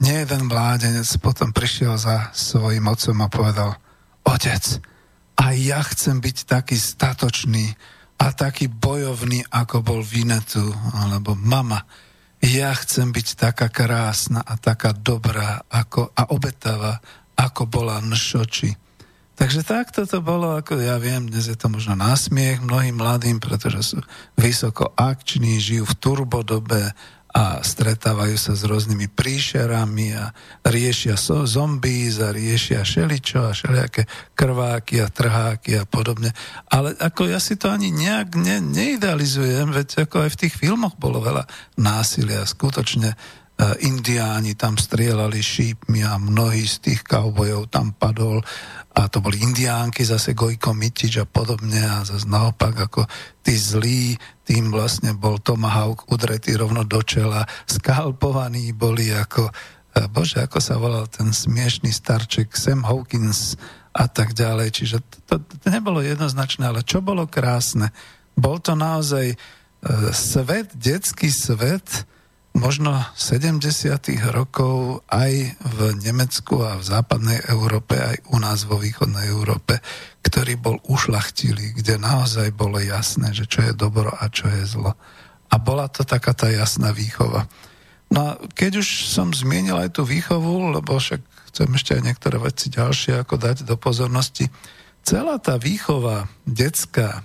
nie jeden mládenec potom prišiel za svojim otcom a povedal, otec, a ja chcem byť taký statočný a taký bojovný, ako bol Vinetu, alebo mama. Ja chcem byť taká krásna a taká dobrá ako, a obetavá, ako bola Nšoči. Takže takto to bolo, ako ja viem, dnes je to možno násmiech mnohým mladým, pretože sú vysoko akční, žijú v turbodobe, a stretávajú sa s rôznymi príšerami a riešia so, zombies a riešia šeličo a šeliaké krváky a trháky a podobne. Ale ako ja si to ani nejak ne, neidealizujem, veď ako aj v tých filmoch bolo veľa násilia. Skutočne indiáni tam strieľali šípmi a mnohí z tých kaubojov tam padol. A to boli indiánky, zase Gojko Mitič a podobne. A zase naopak ako tí zlí, tým vlastne bol Tomahawk udretý rovno do čela, skalpovaní boli ako, e, bože, ako sa volal ten smiešný starček Sam Hawkins a tak ďalej, čiže to, to nebolo jednoznačné, ale čo bolo krásne, bol to naozaj e, svet, detský svet, možno 70. rokov aj v Nemecku a v západnej Európe, aj u nás vo východnej Európe, ktorý bol ušlachtilý, kde naozaj bolo jasné, že čo je dobro a čo je zlo. A bola to taká tá jasná výchova. No a keď už som zmienil aj tú výchovu, lebo však chcem ešte aj niektoré veci ďalšie ako dať do pozornosti, celá tá výchova detská,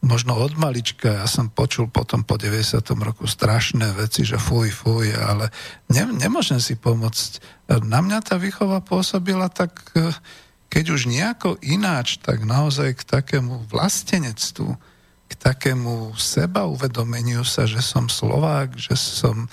možno od malička, ja som počul potom po 90. roku strašné veci, že fuj, fuj, ale ne, nemôžem si pomôcť. Na mňa tá výchova pôsobila tak, eh, keď už nejako ináč, tak naozaj k takému vlastenectvu, k takému seba uvedomeniu sa, že som Slovák, že som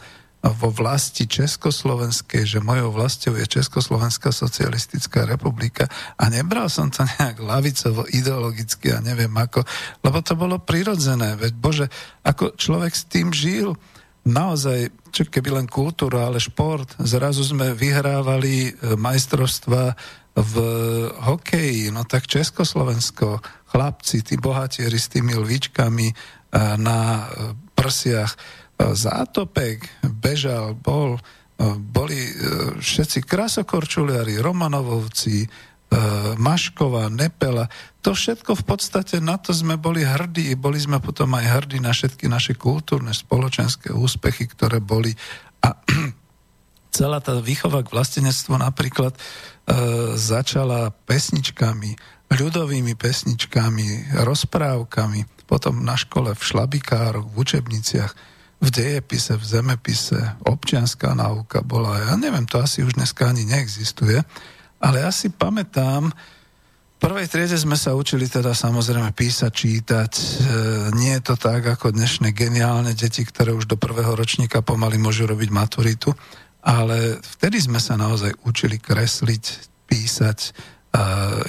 vo vlasti Československej, že mojou vlastou je Československá socialistická republika. A nebral som to nejak lavicovo, ideologicky a neviem ako, lebo to bolo prirodzené, veď Bože, ako človek s tým žil, naozaj, čo keby len kultúra, ale šport, zrazu sme vyhrávali e, majstrovstva v hokeji, no tak Československo, chlapci, tí bohatieri s tými lvičkami e, na e, prsiach, Zátopek bežal, bol, boli e, všetci krasokorčuliari, Romanovovci, e, Maškova, Nepela, to všetko v podstate na to sme boli hrdí, boli sme potom aj hrdí na všetky naše kultúrne, spoločenské úspechy, ktoré boli. A (clears throat) celá tá výchova k vlastenectvu napríklad e, začala pesničkami, ľudovými pesničkami, rozprávkami, potom na škole v šlabikároch, v učebniciach, v dejepise, v zemepise, občianská náuka bola, ja neviem, to asi už dneska ani neexistuje, ale ja si pamätám, v prvej triede sme sa učili teda samozrejme písať, čítať. E, nie je to tak ako dnešné geniálne deti, ktoré už do prvého ročníka pomaly môžu robiť maturitu, ale vtedy sme sa naozaj učili kresliť, písať. E,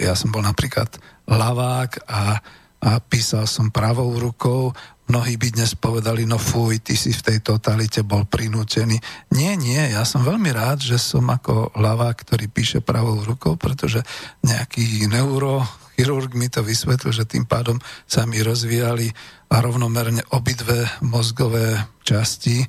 ja som bol napríklad lavák a, a písal som pravou rukou, Mnohí by dnes povedali, no fuj, ty si v tej totalite bol prinútený. Nie, nie, ja som veľmi rád, že som ako hlava, ktorý píše pravou rukou, pretože nejaký neurochirurg mi to vysvetlil, že tým pádom sa mi rozvíjali rovnomerne obidve mozgové časti,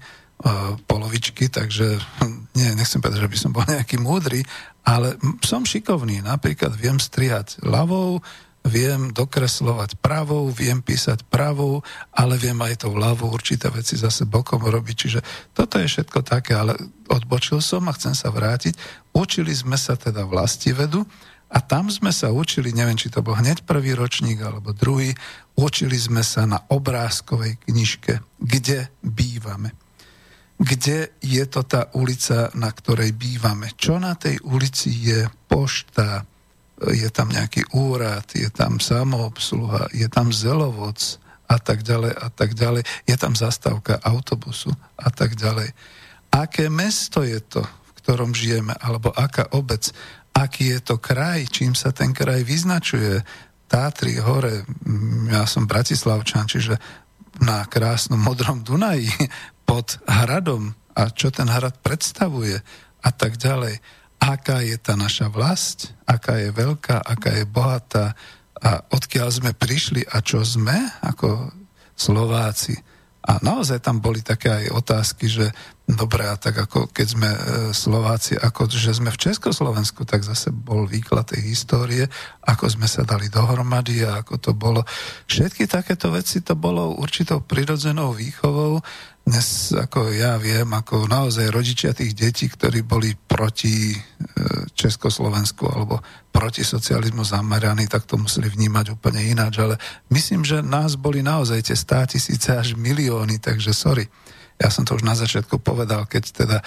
polovičky, takže hm, nie, nechcem povedať, že by som bol nejaký múdry, ale som šikovný, napríklad viem strihať ľavou, viem dokreslovať pravou, viem písať pravou, ale viem aj tou ľavou určité veci zase bokom robiť. Čiže toto je všetko také, ale odbočil som a chcem sa vrátiť. Učili sme sa teda vlasti vedu a tam sme sa učili, neviem, či to bol hneď prvý ročník alebo druhý, učili sme sa na obrázkovej knižke, kde bývame kde je to tá ulica, na ktorej bývame. Čo na tej ulici je pošta, je tam nejaký úrad, je tam samoobsluha, je tam zelovoc a tak ďalej a tak ďalej, je tam zastávka autobusu a tak ďalej. Aké mesto je to, v ktorom žijeme, alebo aká obec, aký je to kraj, čím sa ten kraj vyznačuje, Tátri, hore, mm, ja som Bratislavčan, čiže na krásnom modrom Dunaji (laughs) pod hradom. A čo ten hrad predstavuje? A tak ďalej aká je tá naša vlast, aká je veľká, aká je bohatá a odkiaľ sme prišli a čo sme ako Slováci. A naozaj tam boli také aj otázky, že dobre, a tak ako keď sme e, Slováci, ako že sme v Československu, tak zase bol výklad tej histórie, ako sme sa dali dohromady a ako to bolo. Všetky takéto veci to bolo určitou prirodzenou výchovou, dnes, ako ja viem, ako naozaj rodičia tých detí, ktorí boli proti e, Československu alebo proti socializmu zameraní, tak to museli vnímať úplne ináč, ale myslím, že nás boli naozaj tie stá tisíce až milióny, takže sorry. Ja som to už na začiatku povedal, keď teda e,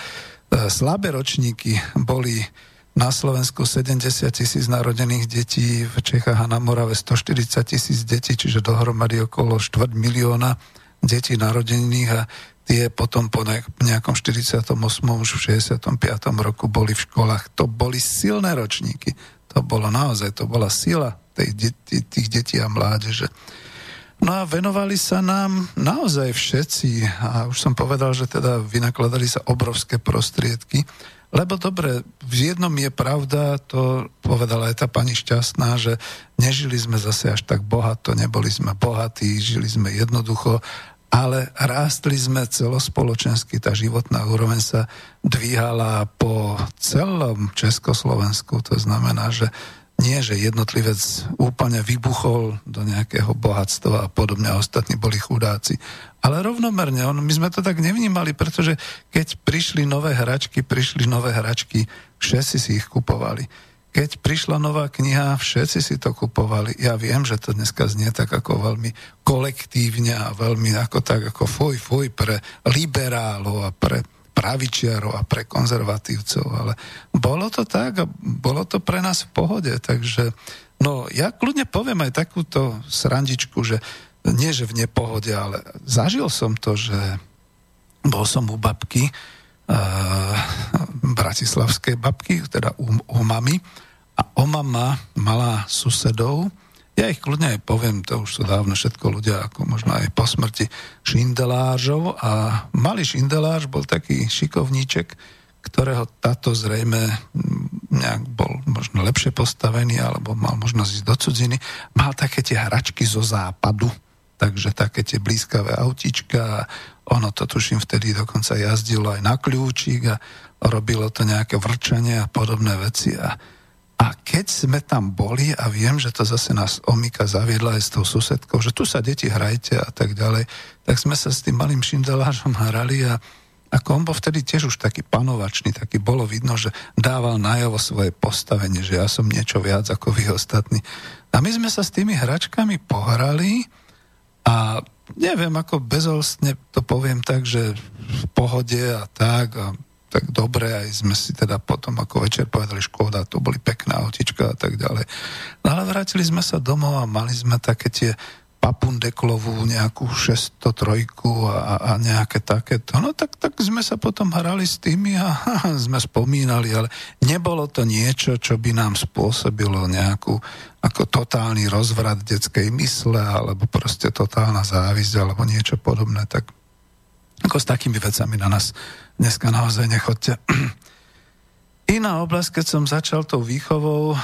slabé ročníky boli na Slovensku 70 tisíc narodených detí, v Čechách a na Morave 140 tisíc detí, čiže dohromady okolo 4 milióna detí narodených a tie potom po nejakom 48. už v 65. roku boli v školách. To boli silné ročníky. To bolo naozaj, to bola sila tej, tých detí a mládeže. No a venovali sa nám naozaj všetci a už som povedal, že teda vynakladali sa obrovské prostriedky, lebo dobre, v jednom je pravda, to povedala aj tá pani šťastná, že nežili sme zase až tak bohato, neboli sme bohatí, žili sme jednoducho ale rástli sme celospoločensky, tá životná úroveň sa dvíhala po celom Československu, to znamená, že nie, že jednotlivec úplne vybuchol do nejakého bohatstva a podobne a ostatní boli chudáci. Ale rovnomerne, on, my sme to tak nevnímali, pretože keď prišli nové hračky, prišli nové hračky, všetci si ich kupovali keď prišla nová kniha, všetci si to kupovali. Ja viem, že to dneska znie tak ako veľmi kolektívne a veľmi ako tak ako fuj, fuj pre liberálov a pre pravičiarov a pre konzervatívcov, ale bolo to tak a bolo to pre nás v pohode, takže no ja kľudne poviem aj takúto srandičku, že nie že v nepohode, ale zažil som to, že bol som u babky, bratislavskej babky, teda u, u mami, a o mama mala susedov, ja ich kľudne aj poviem, to už sú dávno všetko ľudia, ako možno aj po smrti, šindelážov a malý šindeláž bol taký šikovníček, ktorého táto zrejme mm, nejak bol možno lepšie postavený, alebo mal možnosť ísť do cudziny, mal také tie hračky zo západu, takže také tie blízkavé autíčka, ono to tuším vtedy dokonca jazdilo aj na kľúčik a robilo to nejaké vrčanie a podobné veci a a keď sme tam boli a viem, že to zase nás Omika zaviedla aj s tou susedkou, že tu sa deti hrajte a tak ďalej, tak sme sa s tým malým šindelážom hrali a ako on bol vtedy tiež už taký panovačný, taký bolo vidno, že dával najavo svoje postavenie, že ja som niečo viac ako vy ostatní. A my sme sa s tými hračkami pohrali a neviem, ako bezolstne to poviem tak, že v pohode a tak a tak dobre, aj sme si teda potom ako večer povedali škoda, to boli pekná autička a tak ďalej. No ale vrátili sme sa domov a mali sme také tie papundeklovú nejakú 603 a, a nejaké takéto. No tak, tak sme sa potom hrali s tými a ha, sme spomínali, ale nebolo to niečo, čo by nám spôsobilo nejakú ako totálny rozvrat detskej mysle alebo proste totálna závisť alebo niečo podobné, tak ako s takými vecami na nás dneska naozaj nechodte. (clears throat) Iná oblasť, keď som začal tou výchovou,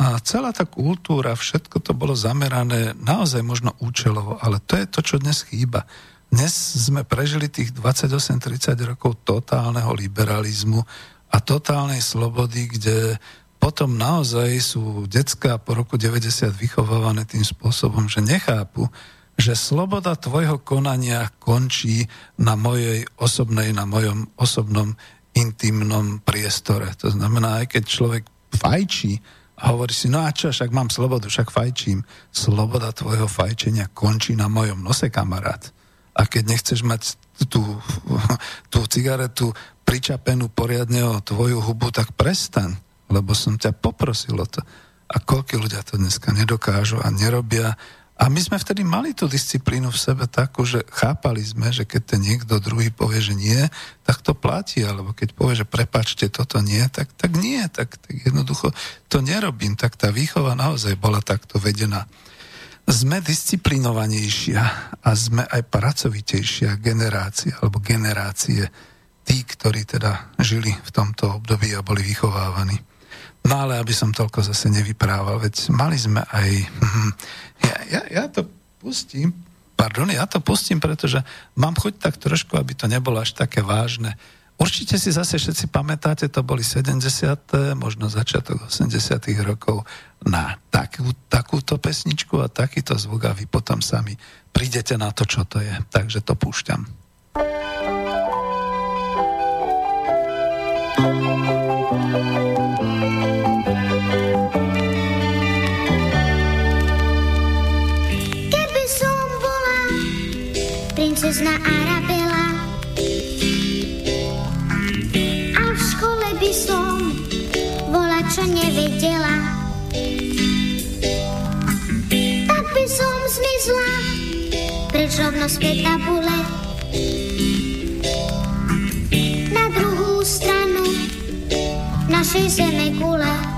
a celá tá kultúra, všetko to bolo zamerané naozaj možno účelovo, ale to je to, čo dnes chýba. Dnes sme prežili tých 28-30 rokov totálneho liberalizmu a totálnej slobody, kde potom naozaj sú detská po roku 90 vychovávané tým spôsobom, že nechápu, že sloboda tvojho konania končí na mojej osobnej, na mojom osobnom intimnom priestore. To znamená, aj keď človek fajčí a hovorí si, no a čo, však mám slobodu, však fajčím. Sloboda tvojho fajčenia končí na mojom nose, kamarát. A keď nechceš mať tú, tú cigaretu pričapenú poriadne o tvoju hubu, tak prestan, lebo som ťa poprosil o to. A koľko ľudia to dneska nedokážu a nerobia a my sme vtedy mali tú disciplínu v sebe takú, že chápali sme, že keď ten niekto druhý povie, že nie, tak to platí, alebo keď povie, že prepačte, toto nie, tak, tak nie, tak, tak jednoducho to nerobím. Tak tá výchova naozaj bola takto vedená. Sme disciplinovanejšia a sme aj pracovitejšia generácia, alebo generácie tí, ktorí teda žili v tomto období a boli vychovávaní. No ale aby som toľko zase nevyprával, veď mali sme aj... Hm, ja, ja, ja to pustím, pardon, ja to pustím, pretože mám chuť tak trošku, aby to nebolo až také vážne. Určite si zase všetci pamätáte, to boli 70., možno začiatok 80. rokov na takú, takúto pesničku a takýto zvuk a vy potom sami prídete na to, čo to je. Takže to púšťam. princezna Arabela. A v škole by som bola čo nevedela. Tak by som zmizla, preč rovno späť tabule. Na druhú stranu našej zeme kule.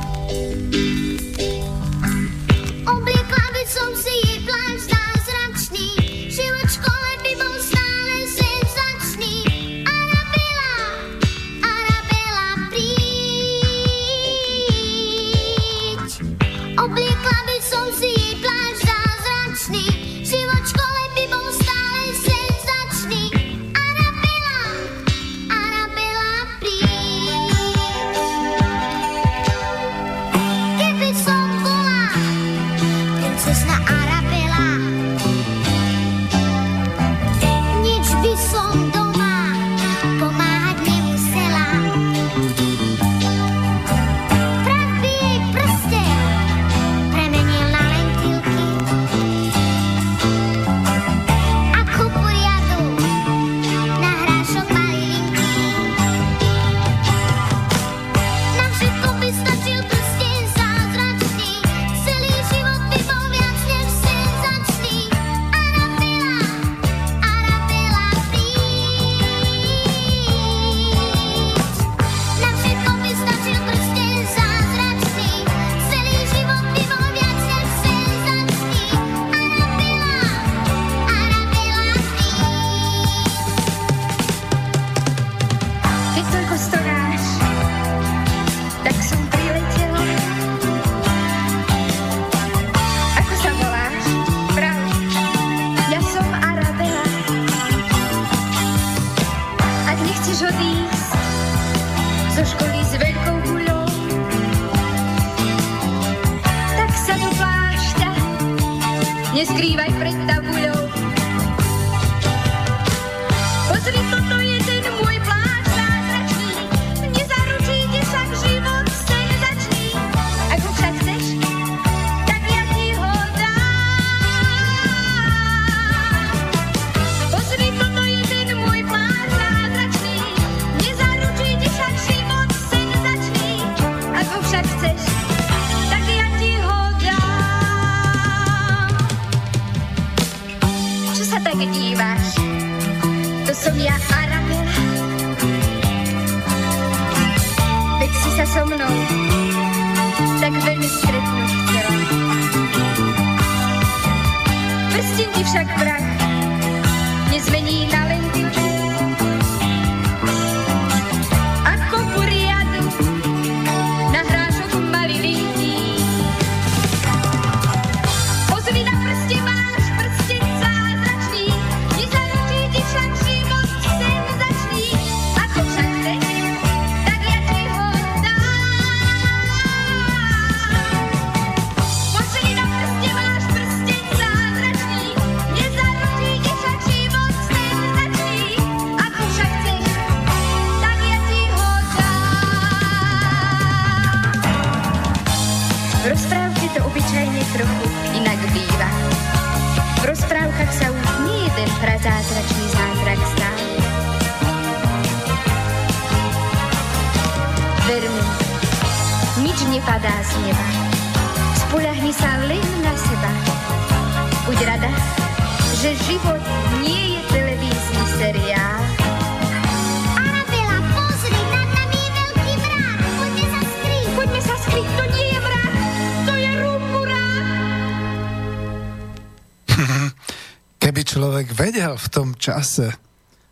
v tom čase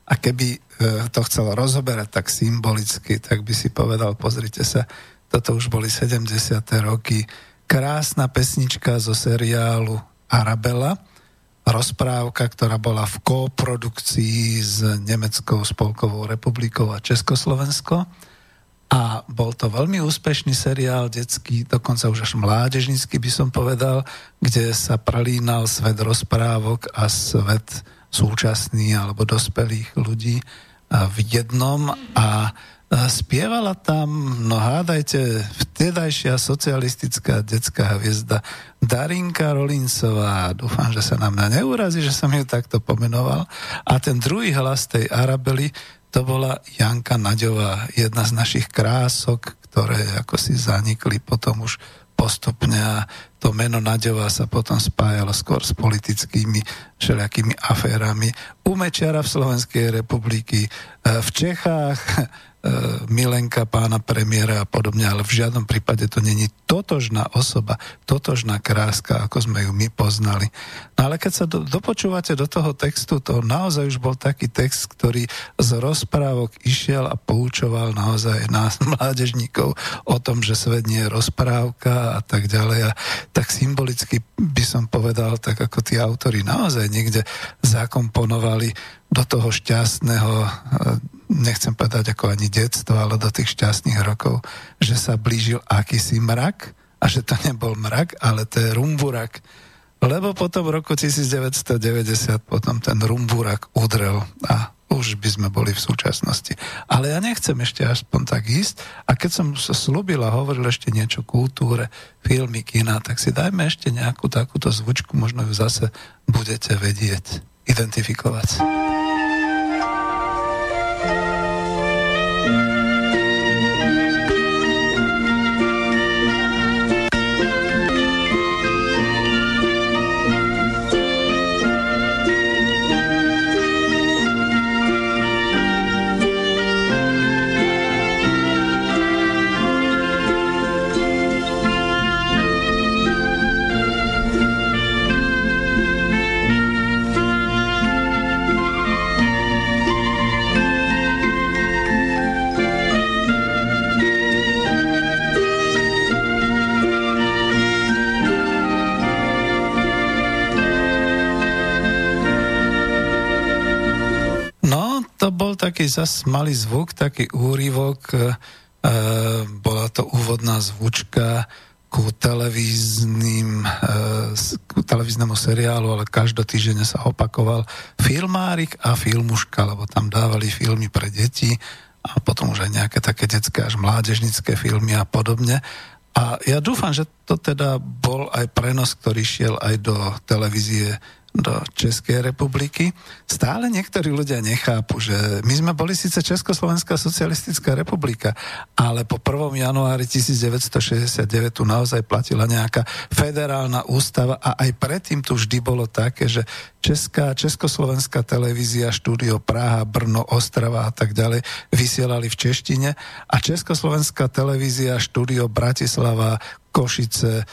a keby e, to chcelo rozoberať tak symbolicky, tak by si povedal, pozrite sa, toto už boli 70. roky, krásna pesnička zo seriálu Arabela, rozprávka, ktorá bola v koprodukcii s Nemeckou spolkovou republikou a Československo. A bol to veľmi úspešný seriál, detský, dokonca už až mládežnícky by som povedal, kde sa pralínal svet rozprávok a svet súčasný alebo dospelých ľudí v jednom a spievala tam, no hádajte, vtedajšia socialistická detská hviezda Darinka Rolincová. Dúfam, že sa nám na neurazí, že som ju takto pomenoval. A ten druhý hlas tej Arabely, to bola Janka Naďová, jedna z našich krások, ktoré ako si zanikli potom už postupne a to meno Naďová sa potom spájalo skôr s politickými všelijakými aférami. U Mečiara v Slovenskej republiky, e, v Čechách (laughs) milenka pána premiéra a podobne, ale v žiadnom prípade to není totožná osoba, totožná kráska, ako sme ju my poznali. No ale keď sa do, dopočúvate do toho textu, to naozaj už bol taký text, ktorý z rozprávok išiel a poučoval naozaj nás, (laughs) mládežníkov, o tom, že svet nie je rozprávka a tak ďalej. A tak symbolicky by som povedal, tak ako tí autory naozaj niekde zakomponovali do toho šťastného nechcem povedať ako ani detstvo, ale do tých šťastných rokov, že sa blížil akýsi mrak a že to nebol mrak, ale to je rumburak. Lebo potom v roku 1990 potom ten rumburak udrel a už by sme boli v súčasnosti. Ale ja nechcem ešte aspoň tak ísť a keď som slúbil a hovoril ešte niečo kultúre, filmy, kina, tak si dajme ešte nejakú takúto zvučku, možno ju zase budete vedieť identifikovať. Taký zas malý zvuk, taký úryvok, e, bola to úvodná zvučka ku televíznym, e, ku televíznemu seriálu, ale každotýždenne sa opakoval Filmárik a Filmuška, lebo tam dávali filmy pre deti a potom už aj nejaké také detské až mládežnické filmy a podobne. A ja dúfam, že to teda bol aj prenos, ktorý šiel aj do televízie do Českej republiky, stále niektorí ľudia nechápu, že my sme boli síce Československá socialistická republika, ale po 1. januári 1969 tu naozaj platila nejaká federálna ústava a aj predtým tu vždy bolo také, že Česká, Československá televízia, štúdio Praha, Brno, Ostrava a tak ďalej vysielali v češtine a Československá televízia, štúdio Bratislava, Košice e,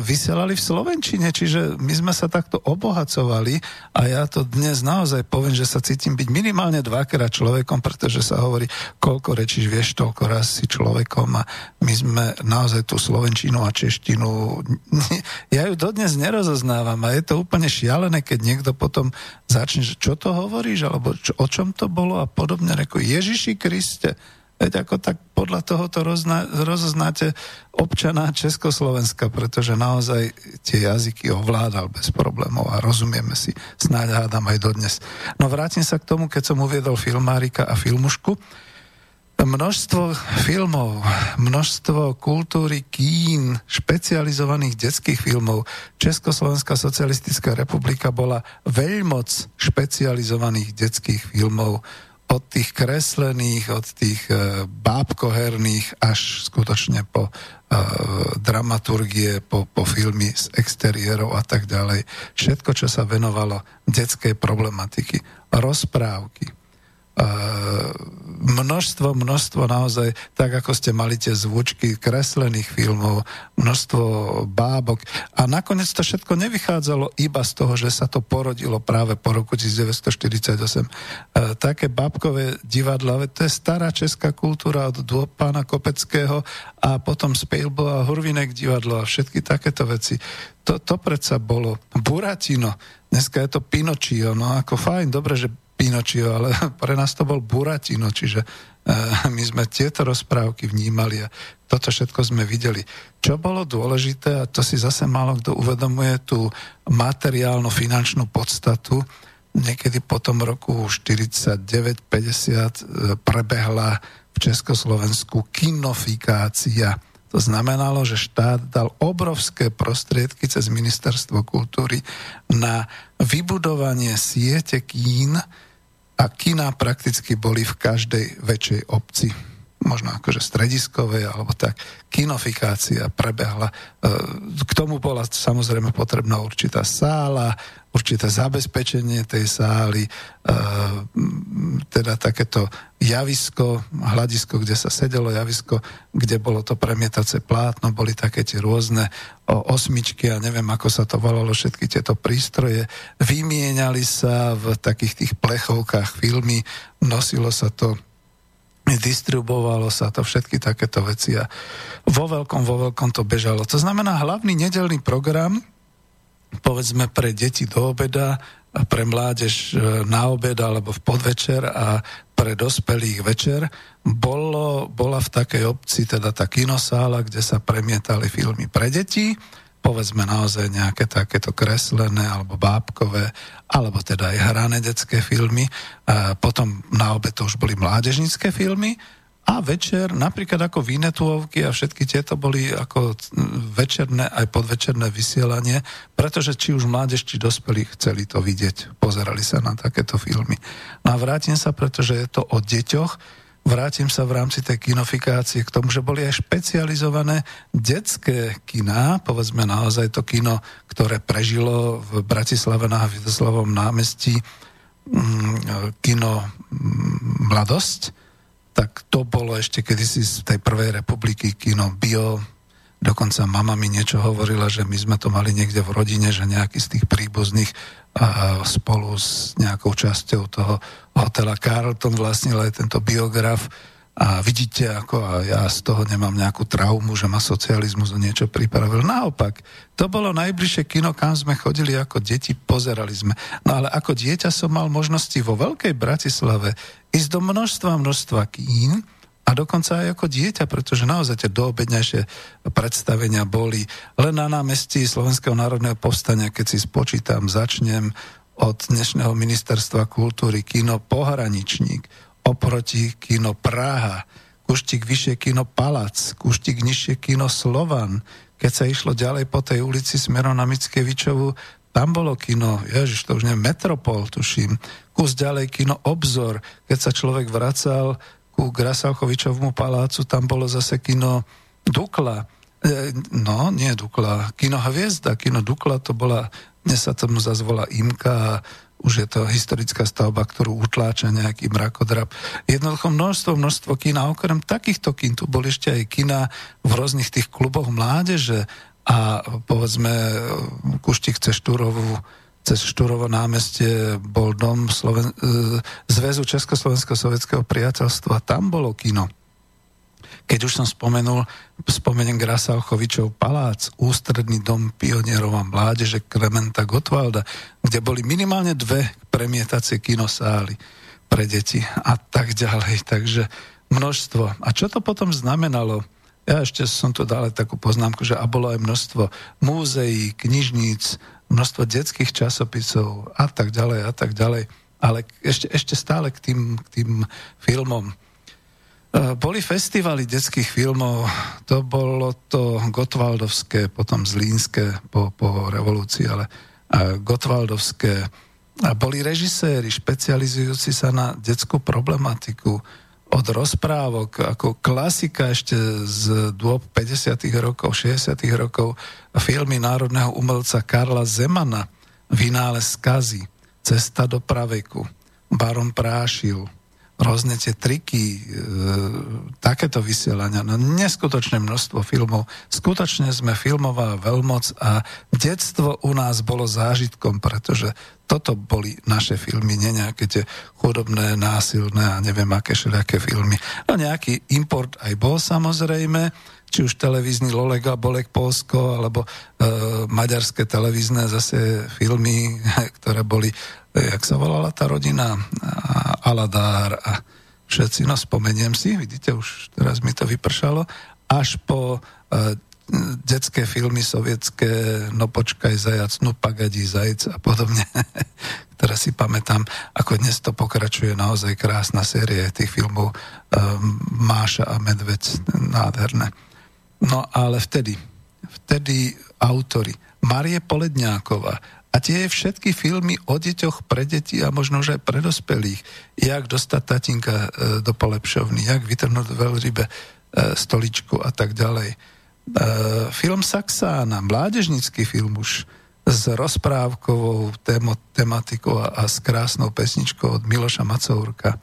vysielali v Slovenčine, čiže my sme sa takto obohacovali a ja to dnes naozaj poviem, že sa cítim byť minimálne dvakrát človekom, pretože sa hovorí, koľko rečíš, vieš, toľko raz si človekom a my sme naozaj tú Slovenčinu a Češtinu, (laughs) ja ju dodnes nerozoznávam a je to úplne šialené, keď niekto potom začne, že čo to hovoríš, alebo čo, o čom to bolo a podobne, reko Ježiši Kriste, Veď ako tak podľa toho to rozna, rozoznáte občana Československa, pretože naozaj tie jazyky ovládal bez problémov a rozumieme si, snáď hádam aj dodnes. No vrátim sa k tomu, keď som uviedol filmárika a filmušku. Množstvo filmov, množstvo kultúry, kín, špecializovaných detských filmov. Československá socialistická republika bola veľmoc špecializovaných detských filmov od tých kreslených, od tých e, bábkoherných až skutočne po e, dramaturgie, po, po filmy z exteriérov a tak ďalej. Všetko, čo sa venovalo detskej problematiky. Rozprávky, množstvo, množstvo naozaj, tak ako ste mali tie zvučky kreslených filmov, množstvo bábok a nakoniec to všetko nevychádzalo iba z toho, že sa to porodilo práve po roku 1948. E, také bábkové divadla, to je stará česká kultúra od dô, pána Kopeckého a potom Spejlbo a Hurvinek divadlo a všetky takéto veci. To, to predsa bolo Buratino, dneska je to Pinočio, no ako fajn, dobre, že Pinočio, ale (laughs) pre nás to bol Buratino, čiže uh, (laughs) my sme tieto rozprávky vnímali a toto všetko sme videli. Čo bolo dôležité, a to si zase málo kto uvedomuje, tú materiálno-finančnú podstatu, niekedy po tom roku 49-50 e, prebehla v Československu kinofikácia. To znamenalo, že štát dal obrovské prostriedky cez ministerstvo kultúry na vybudovanie siete kín, a kina prakticky boli v každej väčšej obci možno akože strediskovej alebo tak, kinofikácia prebehla. E, k tomu bola samozrejme potrebná určitá sála, určité zabezpečenie tej sály, e, teda takéto javisko, hľadisko, kde sa sedelo javisko, kde bolo to premietace plátno, boli také tie rôzne osmičky a neviem, ako sa to volalo, všetky tieto prístroje. Vymieniali sa v takých tých plechovkách filmy, nosilo sa to distribuovalo sa to, všetky takéto veci a vo veľkom, vo veľkom to bežalo. To znamená, hlavný nedelný program, povedzme pre deti do obeda, a pre mládež e, na obed alebo v podvečer a pre dospelých večer, bolo, bola v takej obci teda tá kinosála, kde sa premietali filmy pre deti, povedzme naozaj nejaké takéto kreslené alebo bábkové, alebo teda aj hrané detské filmy. A potom na obe to už boli mládežnické filmy a večer, napríklad ako Vinetuovky a všetky tieto boli ako večerné aj podvečerné vysielanie, pretože či už mládež, či dospelí chceli to vidieť, pozerali sa na takéto filmy. No a vrátim sa, pretože je to o deťoch, vrátim sa v rámci tej kinofikácie k tomu, že boli aj špecializované detské kiná, povedzme naozaj to kino, ktoré prežilo v Bratislave na Hvidoslavom námestí, mm, kino mm, Mladosť, tak to bolo ešte kedysi z tej prvej republiky kino Bio, dokonca mama mi niečo hovorila, že my sme to mali niekde v rodine, že nejaký z tých príbuzných a spolu s nejakou časťou toho hotela Carlton vlastnil aj tento biograf a vidíte, ako ja z toho nemám nejakú traumu, že ma socializmus niečo pripravil. Naopak, to bolo najbližšie kino, kam sme chodili ako deti, pozerali sme. No ale ako dieťa som mal možnosti vo Veľkej Bratislave ísť do množstva, množstva kín, a dokonca aj ako dieťa, pretože naozaj tie doobednejšie predstavenia boli len na námestí Slovenského národného povstania, keď si spočítam, začnem od dnešného ministerstva kultúry kino Pohraničník, oproti kino Praha, kuštik vyššie kino Palac, kuštik nižšie kino Slovan. Keď sa išlo ďalej po tej ulici smerom na Mickevičovu, tam bolo kino, ježiš, to už nie, Metropol, tuším. Kus ďalej kino Obzor, keď sa človek vracal ku Grasalchovičovmu palácu, tam bolo zase kino Dukla. E, no, nie Dukla, kino Hviezda, kino Dukla, to bola, dnes sa tomu zazvolá Imka a už je to historická stavba, ktorú utláča nejaký mrakodrap. Jednoducho množstvo, množstvo kina. Okrem takýchto kín tu boli ešte aj kina v rôznych tých kluboch mládeže a povedzme Kuštik Ceštúrovú cez Štúrovo námestie bol dom Sloven- e, Zväzu Československého sovietského priateľstva. Tam bolo kino. Keď už som spomenul, spomeniem Grasalchovičov palác, ústredný dom pionierov a mládeže Klementa Gotwalda, kde boli minimálne dve premietacie kinosály pre deti a tak ďalej. Takže množstvo. A čo to potom znamenalo? Ja ešte som tu dal takú poznámku, že a bolo aj množstvo múzeí, knižníc, množstvo detských časopisov a tak ďalej a tak ďalej. Ale ešte, ešte stále k tým, k tým filmom. E, boli festivaly detských filmov, to bolo to Gotwaldovské, potom Zlínske po, po revolúcii, ale Gotwaldovské. A boli režiséri špecializujúci sa na detskú problematiku od rozprávok, ako klasika ešte z dôb 50. rokov, 60. rokov, filmy národného umelca Karla Zemana, Vynález skazy, Cesta do praveku, Baron Prášil, rôzne tie triky, e, takéto vysielania, no neskutočné množstvo filmov. Skutočne sme filmová veľmoc a detstvo u nás bolo zážitkom, pretože toto boli naše filmy, nie nejaké tie chudobné, násilné a neviem aké všelijaké filmy. No nejaký import aj bol samozrejme, či už televízny Lolega, Bolek Polsko, alebo e, maďarské televízne zase filmy, (laughs) ktoré boli, e, jak sa volala tá rodina, a Aladár a všetci, no spomeniem si, vidíte, už teraz mi to vypršalo, až po e, detské filmy sovietské, no počkaj zajac, no pagadí zajc a podobne, (laughs) ktoré si pamätám, ako dnes to pokračuje naozaj krásna série tých filmov um, Máša a Medveď, nádherné. No ale vtedy, vtedy autory, Marie Poledňáková. A tie všetky filmy o deťoch pre deti a možno už aj pre dospelých, jak dostať tatinka e, do polepšovny, jak vytrhnúť veľrybe e, stoličku a tak ďalej. Uh, film Saxána, mládežnický film už s rozprávkovou témo, tematikou a, a s krásnou pesničkou od Miloša Macourka.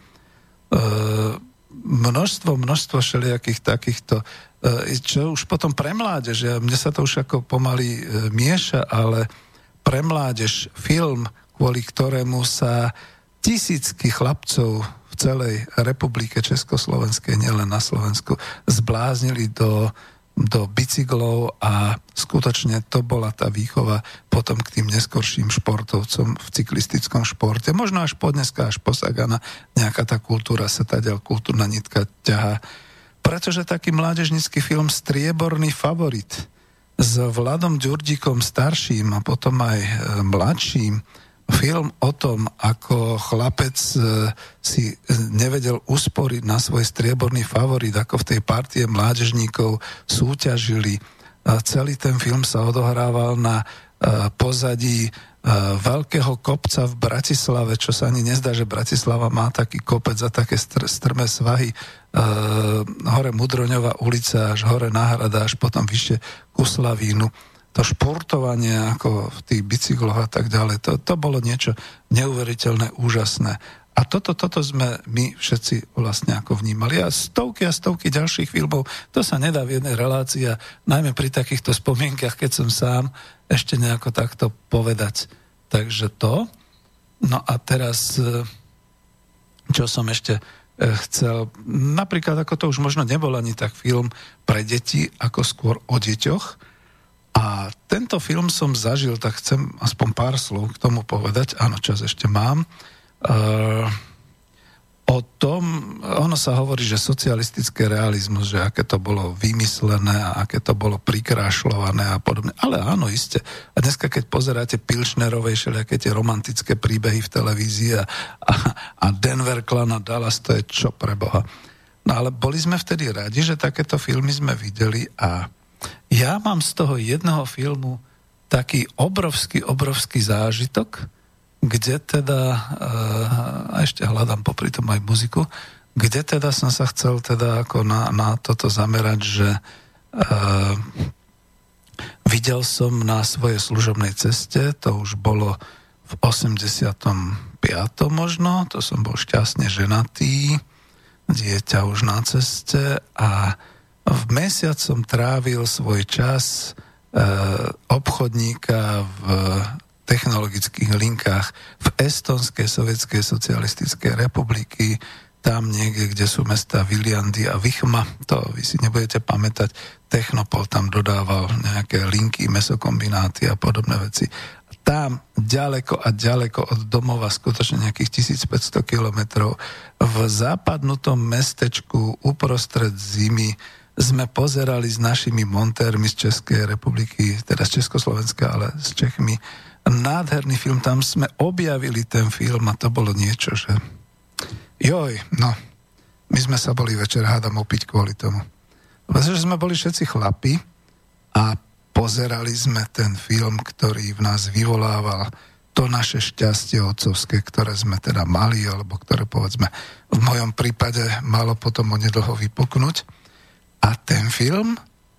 Uh, množstvo, množstvo všelijakých takýchto, čo už potom pre mládež, ja, mne sa to už ako pomaly uh, mieša, ale pre mládež film, kvôli ktorému sa tisícky chlapcov v celej republike Československej, nielen na Slovensku, zbláznili do do bicyklov a skutočne to bola tá výchova potom k tým neskorším športovcom v cyklistickom športe. Možno až po dneska, až po Sagana nejaká tá kultúra sa tá ďal, kultúrna nitka ťahá. Pretože taký mládežnický film Strieborný favorit s Vladom Ďurdíkom starším a potom aj e, mladším film o tom, ako chlapec e, si nevedel usporiť na svoj strieborný favorit, ako v tej partie mládežníkov súťažili. Celý ten film sa odohrával na e, pozadí veľkého kopca v Bratislave, čo sa ani nezdá, že Bratislava má taký kopec a také str- strmé svahy. hore Mudroňová ulica, až hore Náhrada, až potom vyššie ku Slavínu to športovanie ako v tých bicykloch a tak ďalej, to, to bolo niečo neuveriteľné, úžasné. A toto, toto sme my všetci vlastne ako vnímali. A stovky a stovky ďalších filmov, to sa nedá v jednej relácii a najmä pri takýchto spomienkach, keď som sám, ešte nejako takto povedať. Takže to. No a teraz, e, čo som ešte e, chcel, napríklad ako to už možno nebol ani tak film pre deti, ako skôr o deťoch, a tento film som zažil, tak chcem aspoň pár slov k tomu povedať. Áno, čas ešte mám. O tom, ono sa hovorí, že socialistické realizmus, že aké to bolo vymyslené a aké to bolo prikrášľované a podobne. Ale áno, iste. A dneska, keď pozeráte Pilšnerovej, všelijaké tie romantické príbehy v televízii a, a, a Denver a Dallas, to je čo pre Boha. No ale boli sme vtedy radi, že takéto filmy sme videli a ja mám z toho jedného filmu taký obrovský, obrovský zážitok, kde teda, eh, a ešte hľadám popri tom aj muziku, kde teda som sa chcel teda ako na, na toto zamerať, že uh, videl som na svojej služobnej ceste, to už bolo v 85. možno, to som bol šťastne ženatý, dieťa už na ceste a v mesiac som trávil svoj čas e, obchodníka v technologických linkách v Estonskej sovietskej socialistickej republiky, tam niekde, kde sú mesta Viliandy a Vichma, to vy si nebudete pamätať, Technopol tam dodával nejaké linky, mesokombináty a podobné veci. Tam ďaleko a ďaleko od domova, skutočne nejakých 1500 kilometrov, v západnutom mestečku uprostred zimy, sme pozerali s našimi montérmi z Českej republiky, teda z Československa, ale s Čechmi. Nádherný film, tam sme objavili ten film a to bolo niečo, že joj, no, my sme sa boli večer hádam opiť kvôli tomu. Pretože sme boli všetci chlapi a pozerali sme ten film, ktorý v nás vyvolával to naše šťastie otcovské, ktoré sme teda mali, alebo ktoré povedzme v mojom prípade malo potom onedlho vypuknúť. A ten film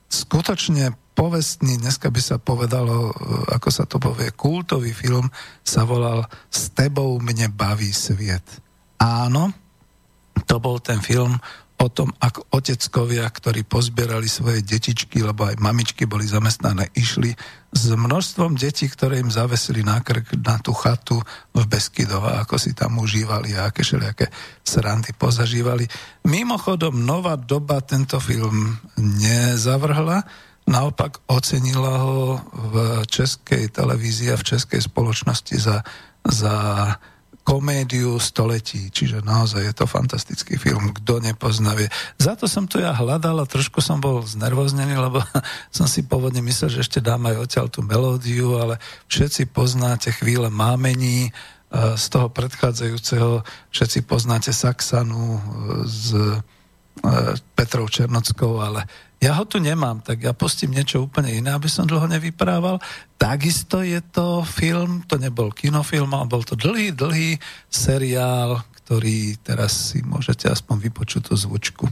skutočne povestný, dneska by sa povedalo, e, ako sa to povie, kultový film sa volal S tebou mne baví sviet. Áno, To bol ten film o tom, ako oteckovia, ktorí pozbierali svoje detičky, lebo aj mamičky boli zamestnané, išli s množstvom detí, ktoré im zavesili na krk na tú chatu v Beskydova, ako si tam užívali a aké všelijaké srandy pozažívali. Mimochodom, Nová doba tento film nezavrhla, naopak ocenila ho v českej televízii a v českej spoločnosti za, za komédiu století, čiže naozaj je to fantastický film, kto nepozná vie. Za to som tu ja hľadal a trošku som bol znervoznený, lebo (laughs) som si pôvodne myslel, že ešte dám aj odtiaľ tú melódiu, ale všetci poznáte chvíle mámení, e, z toho predchádzajúceho všetci poznáte Saxanu s e, Petrou Černockou, ale ja ho tu nemám, tak ja pustím niečo úplne iné, aby som dlho nevyprával. Takisto je to film, to nebol kinofilm, ale bol to dlhý, dlhý seriál, ktorý teraz si môžete aspoň vypočuť tú zvučku.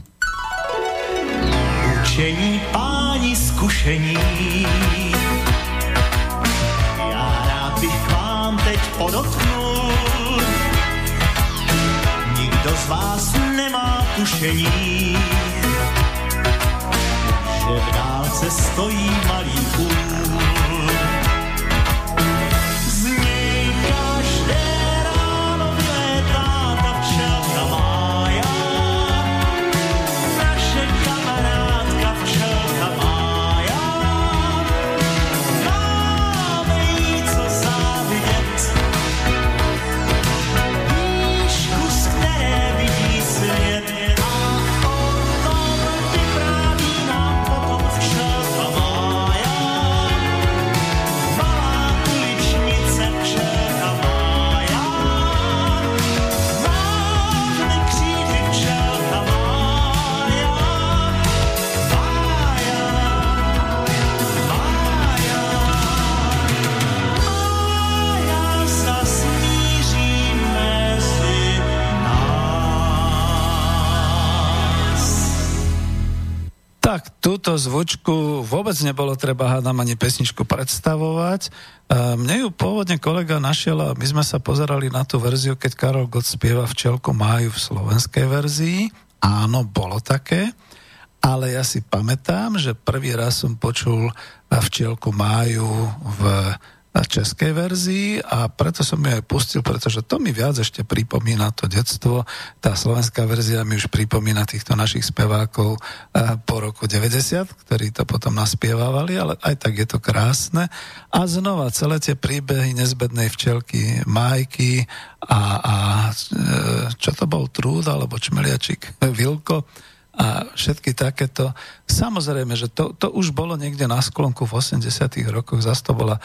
Učení páni zkušení. Já rád bych vám teď podotknul. Nikdo z vás nemá tušení, že v dálce stojí malý úl. Tak, túto zvučku vôbec nebolo treba hádam ani pesničku predstavovať. E, Mne ju pôvodne kolega našiel a my sme sa pozerali na tú verziu, keď Karol Gott spieva Včelku máju v slovenskej verzii. Áno, bolo také. Ale ja si pamätám, že prvý raz som počul Včielku máju v českej verzii a preto som ju aj pustil, pretože to mi viac ešte pripomína to detstvo. Tá slovenská verzia mi už pripomína týchto našich spevákov eh, po roku 90, ktorí to potom naspievávali, ale aj tak je to krásne. A znova celé tie príbehy nezbednej včelky Majky a, a eh, čo to bol Trúd alebo Čmeliačik Vilko, a všetky takéto. Samozrejme, že to, to už bolo niekde na sklonku v 80 rokoch, zase to bola e,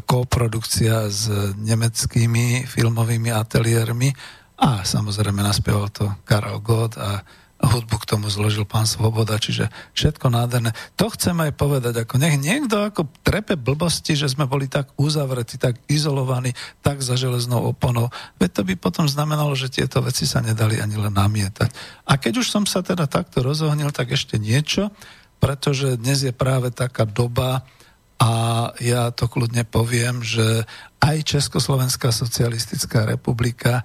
koprodukcia s nemeckými filmovými ateliérmi a samozrejme naspieval to Karel Gott a hudbu k tomu zložil pán Svoboda, čiže všetko nádherné. To chcem aj povedať, ako nech niekto ako trepe blbosti, že sme boli tak uzavretí, tak izolovaní, tak za železnou oponou. Veď to by potom znamenalo, že tieto veci sa nedali ani len namietať. A keď už som sa teda takto rozohnil, tak ešte niečo, pretože dnes je práve taká doba, a ja to kľudne poviem, že aj Československá socialistická republika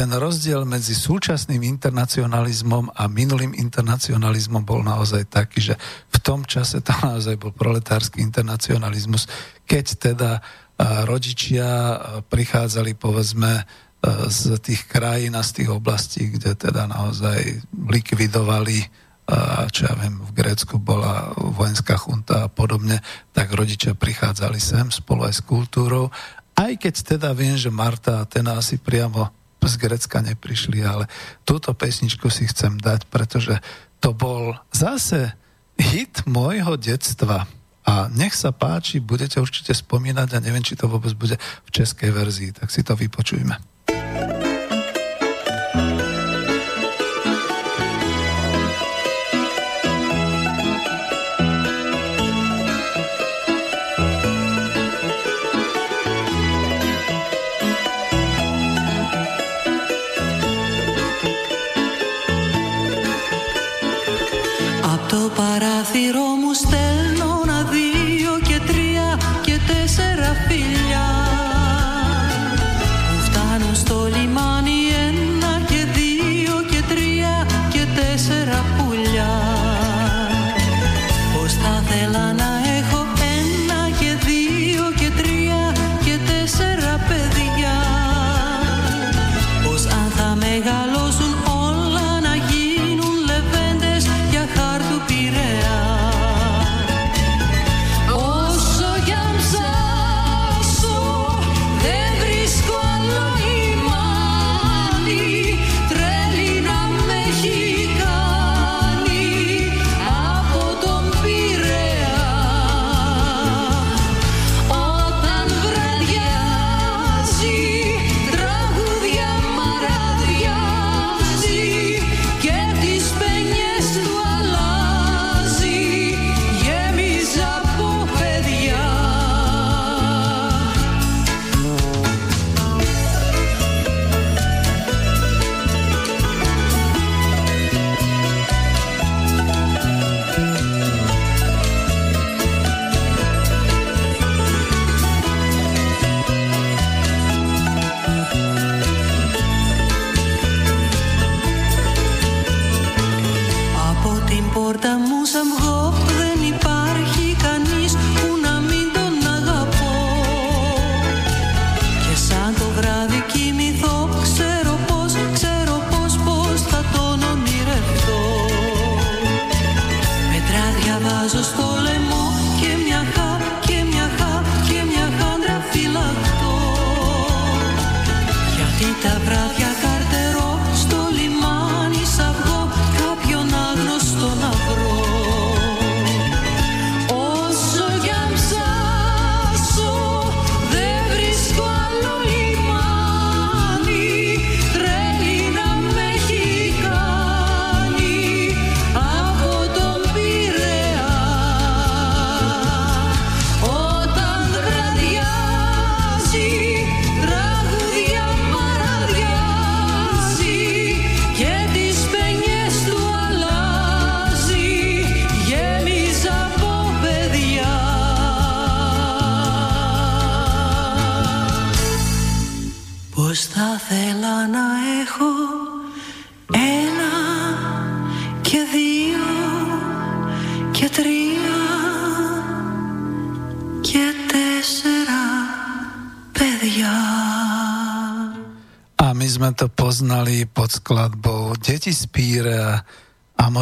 ten rozdiel medzi súčasným internacionalizmom a minulým internacionalizmom bol naozaj taký, že v tom čase to (laughs) naozaj bol proletársky internacionalizmus, keď teda rodičia prichádzali povedzme z tých krajín a z tých oblastí, kde teda naozaj likvidovali čo ja viem, v Grécku bola vojenská chunta a podobne, tak rodičia prichádzali sem spolu aj s kultúrou. Aj keď teda viem, že Marta a Tena asi priamo z Grecka neprišli, ale túto pesničku si chcem dať, pretože to bol zase hit môjho detstva. A nech sa páči, budete určite spomínať a neviem, či to vôbec bude v českej verzii, tak si to vypočujme.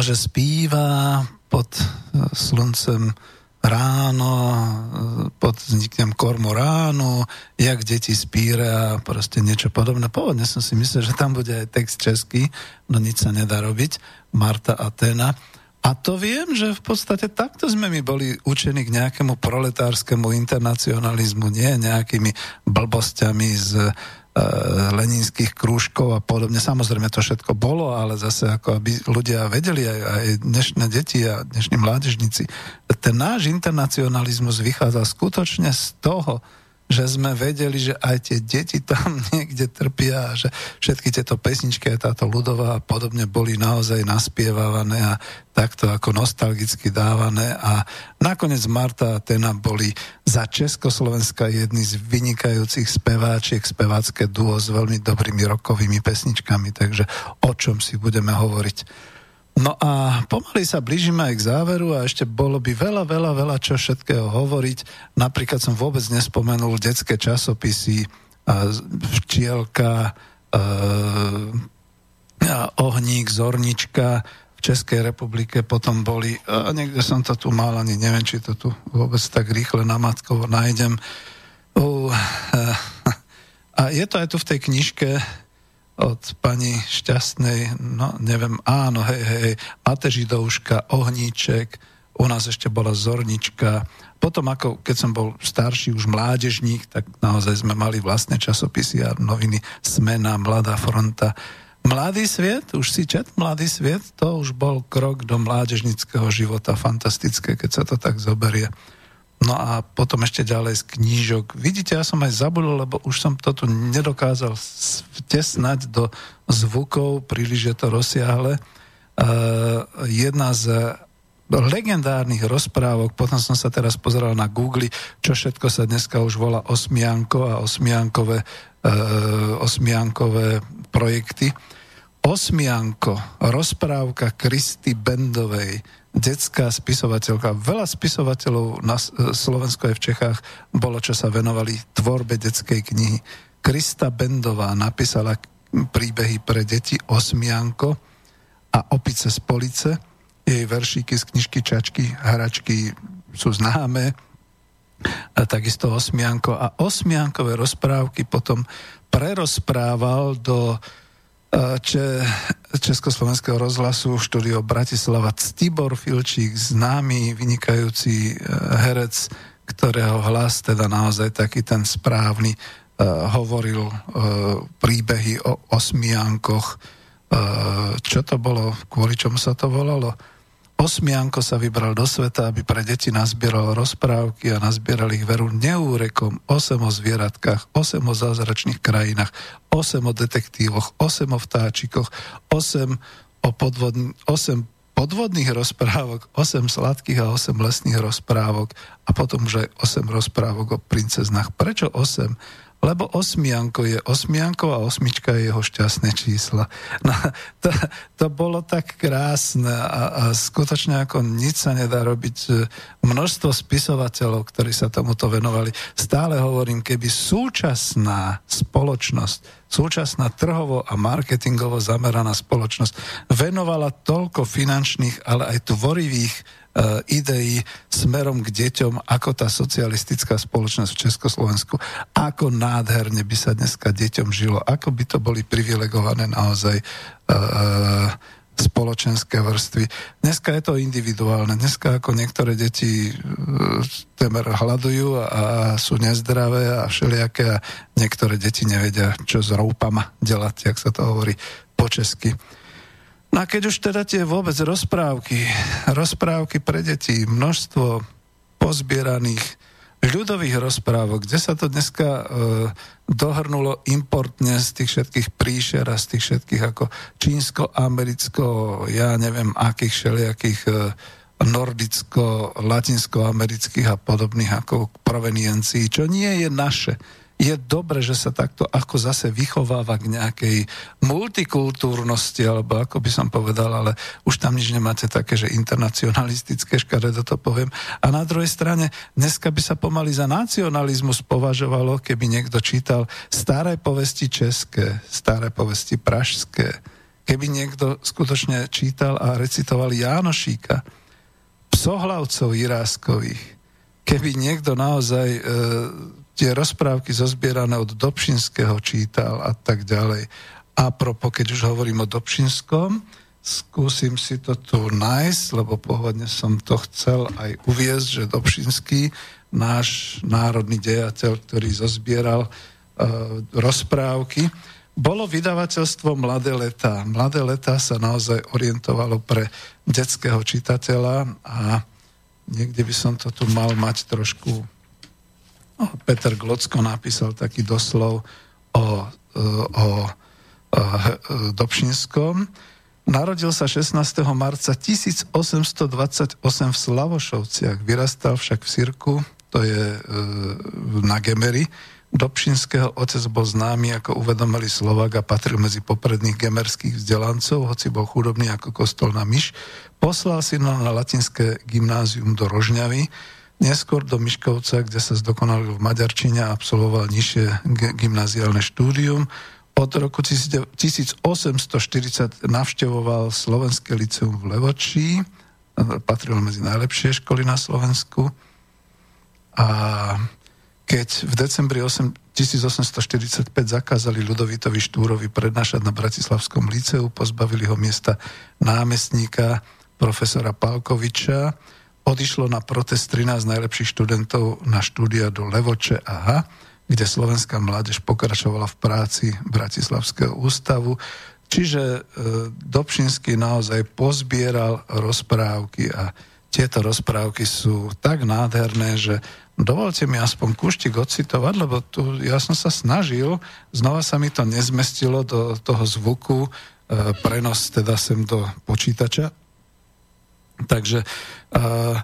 A môže spíva pod e, sluncem ráno, e, pod vzniknem kormoránu, jak deti spíre a proste niečo podobné. Pôvodne som si myslel, že tam bude aj text český, no nič sa nedá robiť. Marta Atena. A to viem, že v podstate takto sme my boli učení k nejakému proletárskému internacionalizmu, nie nejakými blbosťami z leninských krúžkov a podobne. Samozrejme to všetko bolo, ale zase ako aby ľudia vedeli, aj, aj dnešné deti a dnešní mládežníci, ten náš internacionalizmus vychádza skutočne z toho, že sme vedeli, že aj tie deti tam (laughs) niekde trpia že všetky tieto pesničky, táto ľudová a podobne boli naozaj naspievávané a takto ako nostalgicky dávané a nakoniec Marta a Tena boli za Československa jedni z vynikajúcich speváčiek, spevácké duo s veľmi dobrými rokovými pesničkami, takže o čom si budeme hovoriť. No a pomaly sa blížime aj k záveru a ešte bolo by veľa, veľa, veľa čo všetkého hovoriť. Napríklad som vôbec nespomenul detské časopisy, a včielka, a ohník, zornička v Českej republike potom boli, a niekde som to tu mal, ani neviem, či to tu vôbec tak rýchle na nájdem. Uh, (laughs) a je to aj tu v tej knižke, od pani Šťastnej, no neviem, áno, hej, hej, Matežidouška, Ohníček, u nás ešte bola Zornička. Potom ako, keď som bol starší, už mládežník, tak naozaj sme mali vlastné časopisy a noviny Smena, Mladá fronta. Mladý sviet, už si čet Mladý sviet, to už bol krok do mládežnického života, fantastické, keď sa to tak zoberie. No a potom ešte ďalej z knížok. Vidíte, ja som aj zabudol, lebo už som to tu nedokázal vtesnať do zvukov, príliš je to rozsiahle. Uh, jedna z legendárnych rozprávok, potom som sa teraz pozeral na Google, čo všetko sa dneska už volá osmianko a osmiankové, uh, osmiankové projekty. Osmianko, rozprávka Kristy Bendovej, detská spisovateľka. Veľa spisovateľov na Slovensku aj v Čechách bolo, čo sa venovali tvorbe detskej knihy. Krista Bendová napísala príbehy pre deti Osmianko a Opice z police. Jej veršíky z knižky Čačky, hračky sú známe. A takisto Osmianko. A Osmiankové rozprávky potom prerozprával do Če, Československého rozhlasu štúdio Bratislava Tibor Filčík, známy, vynikajúci e, herec, ktorého hlas teda naozaj taký ten správny uh, hovoril uh, príbehy o osmiankoch. Uh, čo to bolo? Kvôli čomu sa to volalo? Osmianko sa vybral do sveta, aby pre deti nazbieral rozprávky a nazbieral ich veru neúrekom 8 o zvieratkách, 8 o zázračných krajinách, 8 o detektívoch, 8 o vtáčikoch, 8 o podvodn- 8 podvodných rozprávok, 8 sladkých a 8 lesných rozprávok a potom už aj 8 rozprávok o princeznách. Prečo 8? Lebo osmianko je osmianko a osmička je jeho šťastné čísla. No, to, to bolo tak krásne a, a skutočne ako nič sa nedá robiť. Množstvo spisovateľov, ktorí sa tomuto venovali. Stále hovorím, keby súčasná spoločnosť, súčasná trhovo a marketingovo zameraná spoločnosť venovala toľko finančných, ale aj tvorivých E, ideí smerom k deťom, ako tá socialistická spoločnosť v Československu, ako nádherne by sa dneska deťom žilo, ako by to boli privilegované naozaj uh, spoločenské vrstvy. Dneska je to individuálne. Dneska ako niektoré deti temer hľadujú a sú nezdravé a všelijaké a niektoré deti nevedia, čo s roupama delať, jak sa to hovorí po česky. No a keď už teda tie vôbec rozprávky, rozprávky pre deti, množstvo pozbieraných ľudových rozprávok, kde sa to dneska e, dohrnulo importne z tých všetkých príšer a z tých všetkých ako čínsko-americko, ja neviem akých všelijakých e, nordicko, latinsko-amerických a podobných ako proveniencií, čo nie je naše je dobre, že sa takto ako zase vychováva k nejakej multikultúrnosti, alebo ako by som povedal, ale už tam nič nemáte také, že internacionalistické, škaredo to poviem. A na druhej strane, dneska by sa pomaly za nacionalizmus považovalo, keby niekto čítal staré povesti české, staré povesti pražské, keby niekto skutočne čítal a recitoval Jánošíka, psohlavcov Iráskových, keby niekto naozaj e, tie rozprávky zozbierané od Dobšinského čítal a tak ďalej. A propo, keď už hovorím o Dobšinskom, skúsim si to tu nájsť, lebo pôvodne som to chcel aj uviezť, že Dobšinský, náš národný dejateľ, ktorý zozbieral uh, rozprávky, bolo vydavateľstvo Mladé leta. Mladé leta sa naozaj orientovalo pre detského čitateľa a niekde by som to tu mal mať trošku Peter Glocko napísal taký doslov o, o, o Dobšinskom. Narodil sa 16. marca 1828 v Slavošovciach. Vyrastal však v Sirku, to je e, na Gemery. Dobšinského otec bol známy ako uvedomili Slovak a patril medzi popredných gemerských vzdelancov, hoci bol chudobný ako kostol na myš. Poslal si na latinské gymnázium do Rožňavy, neskôr do Miškovca, kde sa zdokonalil v Maďarčine a absolvoval nižšie gymnáziálne štúdium. Od roku 1840 navštevoval Slovenské liceum v Levočí, patril medzi najlepšie školy na Slovensku. A keď v decembri 1845 zakázali Ludovitovi Štúrovi prednášať na Bratislavskom liceu, pozbavili ho miesta námestníka profesora Palkoviča, odišlo na protest 13 najlepších študentov na štúdia do Levoče a H, kde slovenská mládež pokračovala v práci Bratislavského ústavu. Čiže e, Dobšinský naozaj pozbieral rozprávky a tieto rozprávky sú tak nádherné, že dovolte mi aspoň kuštik ocitovať, lebo tu ja som sa snažil, znova sa mi to nezmestilo do toho zvuku, e, prenos teda sem do počítača, Takže uh,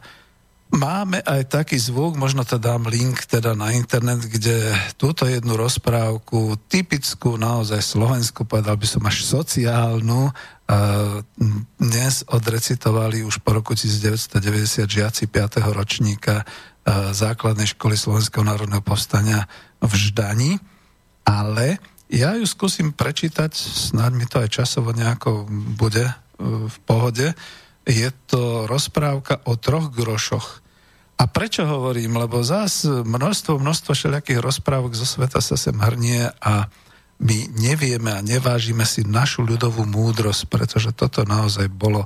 máme aj taký zvuk, možno to dám link teda na internet, kde túto jednu rozprávku, typickú naozaj slovenskú, povedal by som až sociálnu, uh, dnes odrecitovali už po roku 1990 žiaci 5. ročníka uh, základnej školy Slovenského národného povstania v Ždani, ale ja ju skúsim prečítať, snáď mi to aj časovo nejako bude v pohode. Je to rozprávka o troch grošoch. A prečo hovorím? Lebo zás množstvo, množstvo všelijakých rozprávok zo sveta sa sem hrnie a my nevieme a nevážime si našu ľudovú múdrosť, pretože toto naozaj bolo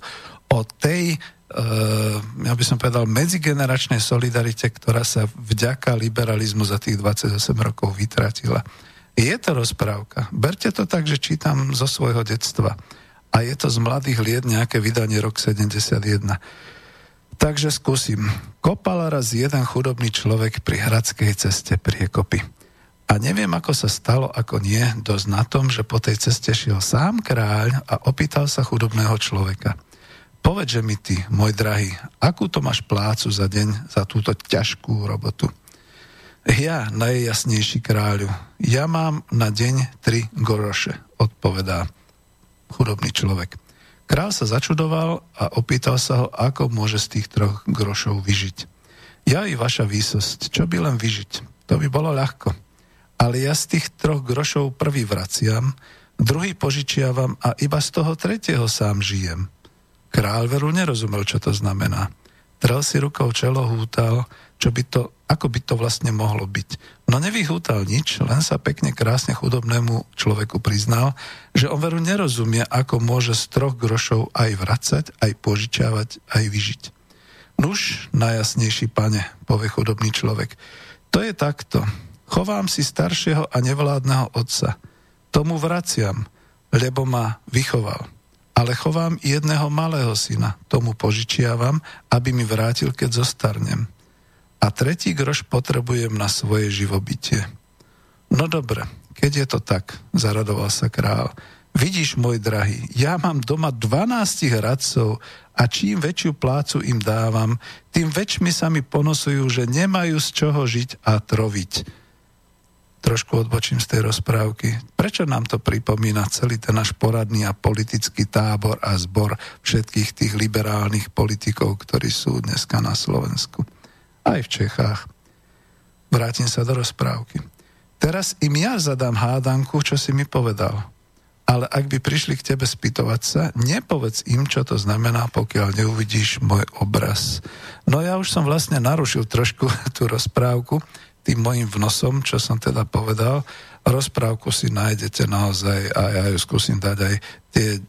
o tej, e, ja by som povedal, medzigeneračnej solidarite, ktorá sa vďaka liberalizmu za tých 28 rokov vytratila. Je to rozprávka. Berte to tak, že čítam zo svojho detstva a je to z mladých liet nejaké vydanie rok 71. Takže skúsim. Kopal raz jeden chudobný človek pri hradskej ceste priekopy. A neviem, ako sa stalo, ako nie, dosť na tom, že po tej ceste šiel sám kráľ a opýtal sa chudobného človeka. Povedže mi ty, môj drahý, akú to máš plácu za deň, za túto ťažkú robotu? Ja, najjasnejší kráľu, ja mám na deň tri goroše, odpovedá chudobný človek. Král sa začudoval a opýtal sa ho, ako môže z tých troch grošov vyžiť. Ja i vaša výsosť, čo by len vyžiť? To by bolo ľahko. Ale ja z tých troch grošov prvý vraciam, druhý požičiavam a iba z toho tretieho sám žijem. Král veru nerozumel, čo to znamená. Trel si rukou čelo, hútal, čo by to, ako by to vlastne mohlo byť. No nevyhútal nič, len sa pekne krásne chudobnému človeku priznal, že on veru nerozumie, ako môže z troch grošov aj vracať, aj požičiavať, aj vyžiť. Nuž, najjasnejší pane, povie chudobný človek, to je takto. Chovám si staršieho a nevládneho otca. Tomu vraciam, lebo ma vychoval. Ale chovám jedného malého syna, tomu požičiavam, aby mi vrátil, keď zostarnem a tretí groš potrebujem na svoje živobytie. No dobre, keď je to tak, zaradoval sa král. Vidíš, môj drahý, ja mám doma 12 radcov a čím väčšiu plácu im dávam, tým väčšmi sa mi ponosujú, že nemajú z čoho žiť a troviť. trošku odbočím z tej rozprávky. Prečo nám to pripomína celý ten náš poradný a politický tábor a zbor všetkých tých liberálnych politikov, ktorí sú dneska na Slovensku? Aj v Čechách. Vrátim sa do rozprávky. Teraz im ja zadám hádanku, čo si mi povedal. Ale ak by prišli k tebe spýtovať sa, nepovedz im, čo to znamená, pokiaľ neuvidíš môj obraz. No ja už som vlastne narušil trošku (laughs) tú rozprávku, tým mojim vnosom, čo som teda povedal. Rozprávku si nájdete naozaj a ja ju skúsim dať aj tie,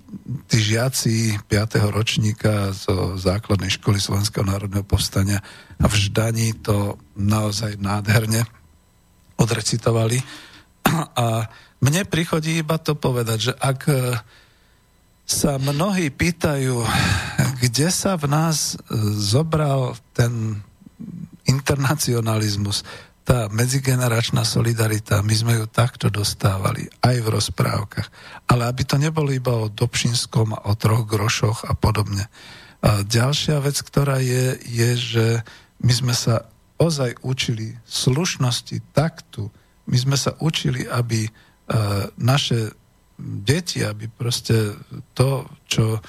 tí žiaci 5. ročníka zo základnej školy Slovenského národného povstania a v Ždaní to naozaj nádherne odrecitovali. A mne prichodí iba to povedať, že ak sa mnohí pýtajú, kde sa v nás zobral ten internacionalizmus, tá medzigeneračná solidarita, my sme ju takto dostávali, aj v rozprávkach. Ale aby to nebolo iba o Dobšinskom, o troch grošoch a podobne. A ďalšia vec, ktorá je, je, že my sme sa ozaj učili slušnosti, taktu. My sme sa učili, aby uh, naše deti, aby proste to, čo uh,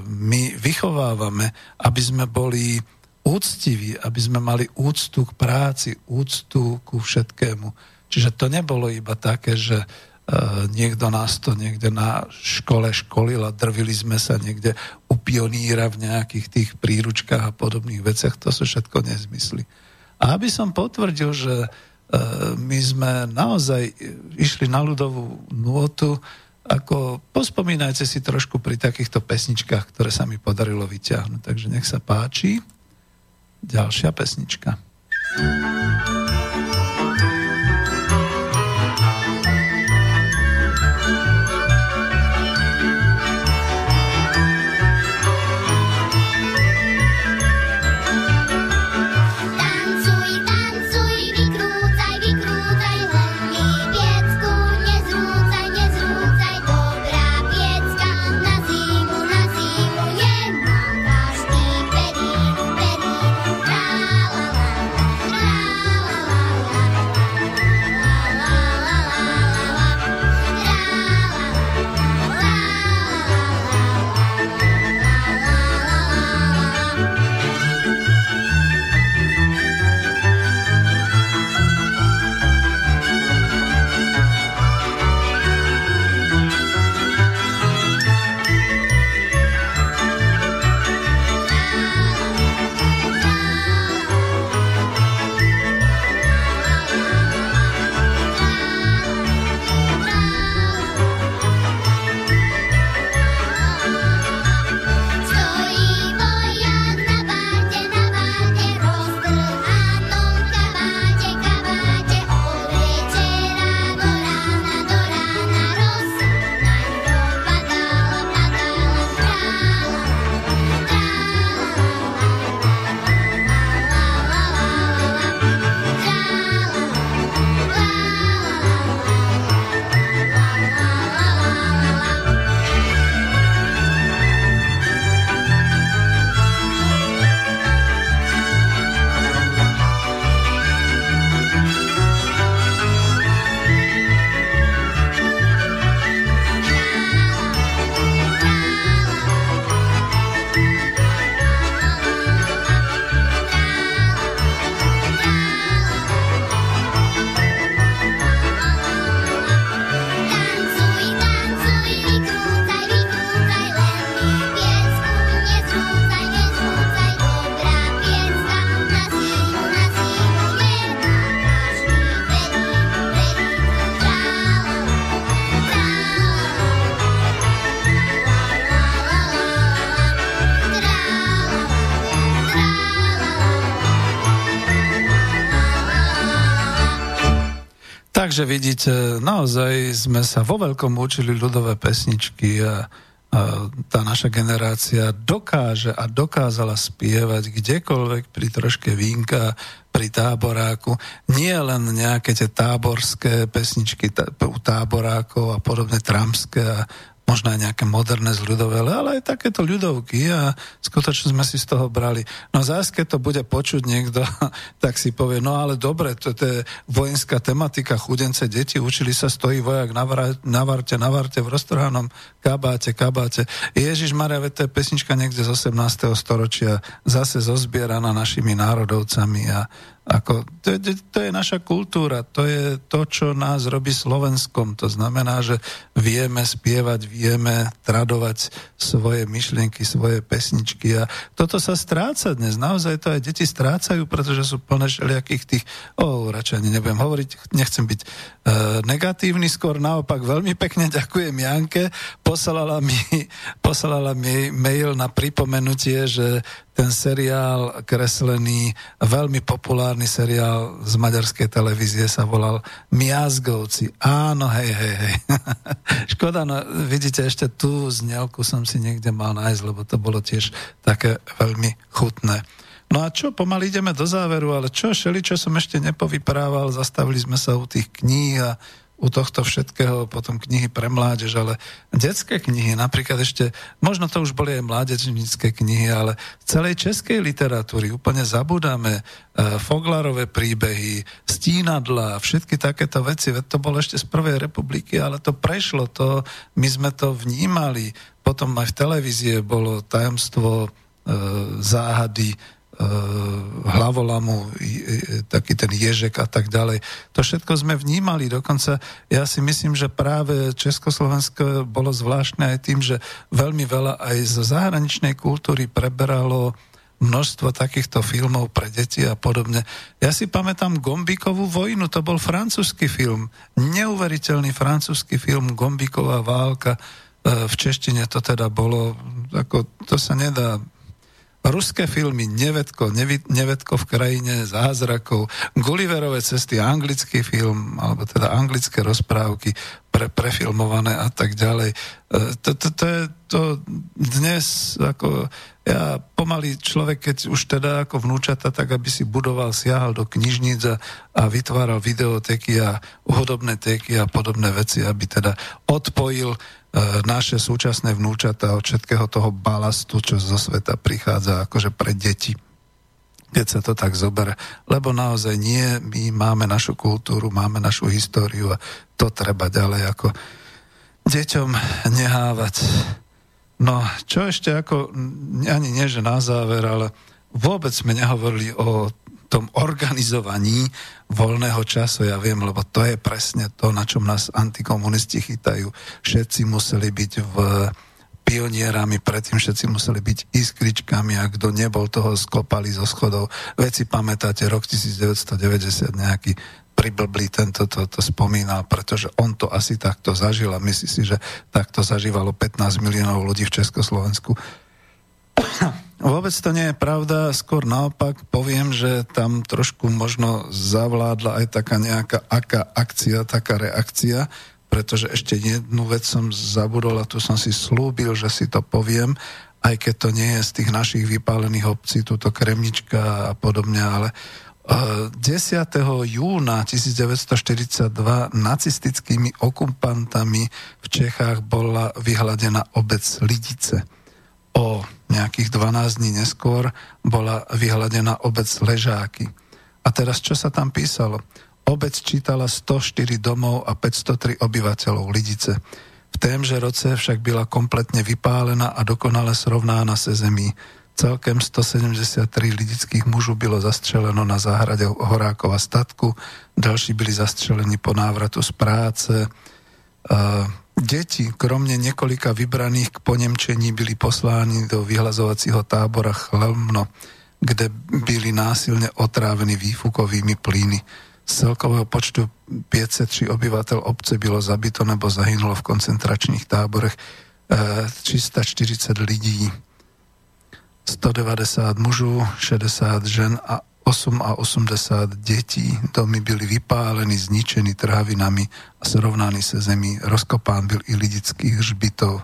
my vychovávame, aby sme boli úctiví, aby sme mali úctu k práci, úctu ku všetkému. Čiže to nebolo iba také, že uh, niekto nás to niekde na škole školil a drvili sme sa niekde u pioníra v nejakých tých príručkách a podobných veciach. To sú všetko nezmysly. A aby som potvrdil, že uh, my sme naozaj išli na ľudovú nôtu, ako pospomínajte si trošku pri takýchto pesničkách, ktoré sa mi podarilo vyťahnuť. Takže nech sa páči. Ďalšia pesnička. Takže vidíte, naozaj sme sa vo veľkom učili ľudové pesničky a, a tá naša generácia dokáže a dokázala spievať kdekoľvek pri troške vínka, pri táboráku. Nie len nejaké tie táborské pesničky tá, u táborákov a podobne tramské a možno aj nejaké moderné z ľudovele, ale aj takéto ľudovky a skutočne sme si z toho brali. No zás, keď to bude počuť niekto, (laughs) tak si povie, no ale dobre, to, to je vojenská tematika, chudence deti, učili sa stojí vojak na, vra, na varte, na varte v roztrhanom kabáte, kabáte. Ježiš Maria, to je pesnička niekde z 18. storočia, zase zozbieraná našimi národovcami a ako, to, je, to je naša kultúra, to je to, čo nás robí Slovenskom. To znamená, že vieme spievať, vieme tradovať svoje myšlienky, svoje pesničky a toto sa stráca dnes. Naozaj to aj deti strácajú, pretože sú plné všelijakých tých, o, radšej ani nebudem hovoriť, nechcem byť e, negatívny, skôr naopak veľmi pekne ďakujem Janke, poslala mi, poslala mi mail na pripomenutie, že ten seriál kreslený, veľmi populárny seriál z maďarskej televízie sa volal Miazgovci. Áno, hej, hej, hej. (laughs) Škoda, no vidíte, ešte tú znelku som si niekde mal nájsť, lebo to bolo tiež také veľmi chutné. No a čo, pomaly ideme do záveru, ale čo, šeli, čo som ešte nepovyprával, zastavili sme sa u tých kníh a u tohto všetkého potom knihy pre mládež, ale detské knihy, napríklad ešte, možno to už boli aj mládežnícke knihy, ale celej českej literatúry úplne zabudáme e, Foglarové príbehy, stínadla, všetky takéto veci, veď to bolo ešte z prvej republiky, ale to prešlo, to, my sme to vnímali, potom aj v televízie bolo tajomstvo e, záhady hlavolamu, taký ten ježek a tak ďalej. To všetko sme vnímali, dokonca ja si myslím, že práve Československo bolo zvláštne aj tým, že veľmi veľa aj zo zahraničnej kultúry preberalo množstvo takýchto filmov pre deti a podobne. Ja si pamätám Gombíkovú vojnu, to bol francúzsky film, neuveriteľný francúzsky film Gombíková válka, eh, v češtine to teda bolo, ako to sa nedá ruské filmy Nevedko, Nevedko v krajine zázrakov, Gulliverové cesty, anglický film, alebo teda anglické rozprávky pre, prefilmované a tak ďalej. E, to, to, to je to dnes, ako ja pomaly človek, keď už teda ako vnúčata, tak aby si budoval, siahal do knižníc a, a vytváral videoteky a hudobné teky a podobné veci, aby teda odpojil naše súčasné vnúčata od všetkého toho balastu, čo zo sveta prichádza akože pre deti keď sa to tak zoberie. Lebo naozaj nie, my máme našu kultúru, máme našu históriu a to treba ďalej ako deťom nehávať. No, čo ešte ako, ani nie, že na záver, ale vôbec sme nehovorili o tom organizovaní voľného času, ja viem, lebo to je presne to, na čom nás antikomunisti chytajú. Všetci museli byť v pionierami, predtým všetci museli byť iskričkami a kto nebol, toho skopali zo schodov. Veci pamätáte, rok 1990 nejaký priblblý tento to, to spomínal, pretože on to asi takto zažil a myslí si, že takto zažívalo 15 miliónov ľudí v Československu. Vôbec to nie je pravda, skôr naopak poviem, že tam trošku možno zavládla aj taká nejaká aká akcia, taká reakcia, pretože ešte jednu vec som zabudol a tu som si slúbil, že si to poviem, aj keď to nie je z tých našich vypálených obcí, túto Kremnička a podobne, ale 10. Eh, júna 1942 nacistickými okupantami v Čechách bola vyhladená obec Lidice. O nejakých 12 dní neskôr bola vyhľadená obec Ležáky. A teraz čo sa tam písalo? Obec čítala 104 domov a 503 obyvateľov Lidice. V témže roce však byla kompletne vypálená a dokonale srovnána se zemí. Celkem 173 lidických mužov bylo zastřeleno na záhrade Horákova statku, ďalší byli zastrelení po návratu z práce. Uh, Deti, kromne niekoľka vybraných k ponemčení, byli posláni do vyhlazovacího tábora Chlmno, kde byli násilne otrávení výfukovými plyny. Z celkového počtu 503 obyvateľ obce bylo zabito nebo zahynulo v koncentračných táborech 340 e, ľudí, 190 mužov, 60 žen a 8 a 80 detí. Domy byli vypálení, zničení trhavinami a srovnaní se zemí. Rozkopán byl i lidických žbytov.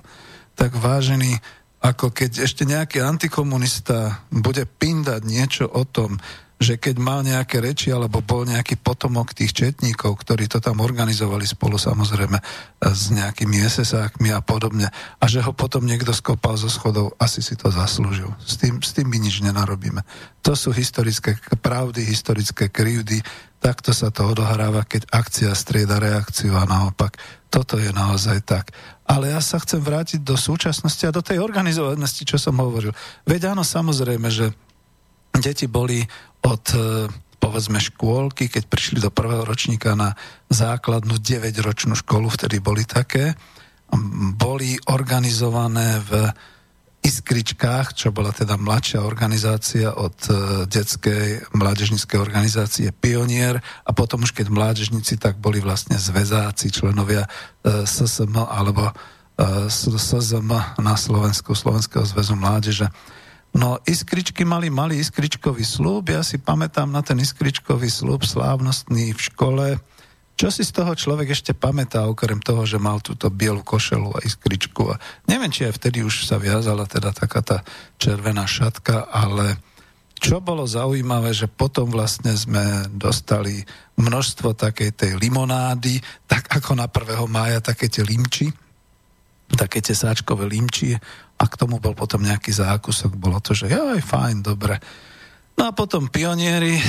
Tak vážený, ako keď ešte nejaký antikomunista bude pindať niečo o tom, že keď mal nejaké reči alebo bol nejaký potomok tých četníkov, ktorí to tam organizovali spolu samozrejme s nejakými SSákmi a podobne a že ho potom niekto skopal zo schodov, asi si to zaslúžil. S tým, s tým my nič nenarobíme. To sú historické pravdy, historické krivdy, takto sa to odohráva, keď akcia strieda reakciu a naopak. Toto je naozaj tak. Ale ja sa chcem vrátiť do súčasnosti a do tej organizovanosti, čo som hovoril. Veď áno, samozrejme, že deti boli od e, povedzme škôlky, keď prišli do prvého ročníka na základnú 9-ročnú školu, vtedy boli také, boli organizované v Iskričkách, čo bola teda mladšia organizácia od e, detskej mládežnickej organizácie Pionier a potom už keď mládežníci, tak boli vlastne zväzáci, členovia e, SSM alebo SSM na Slovensku, Slovenského zväzu mládeže. No iskričky mali malý iskričkový slúb, ja si pamätám na ten iskričkový slúb slávnostný v škole. Čo si z toho človek ešte pamätá, okrem toho, že mal túto bielu košelu a iskričku. A neviem, či aj vtedy už sa viazala teda taká tá červená šatka, ale čo bolo zaujímavé, že potom vlastne sme dostali množstvo takej tej limonády, tak ako na 1. mája také tie limči, také tie sáčkové limči a k tomu bol potom nejaký zákusok, bolo to, že aj fajn, dobre. No a potom pionieri, e,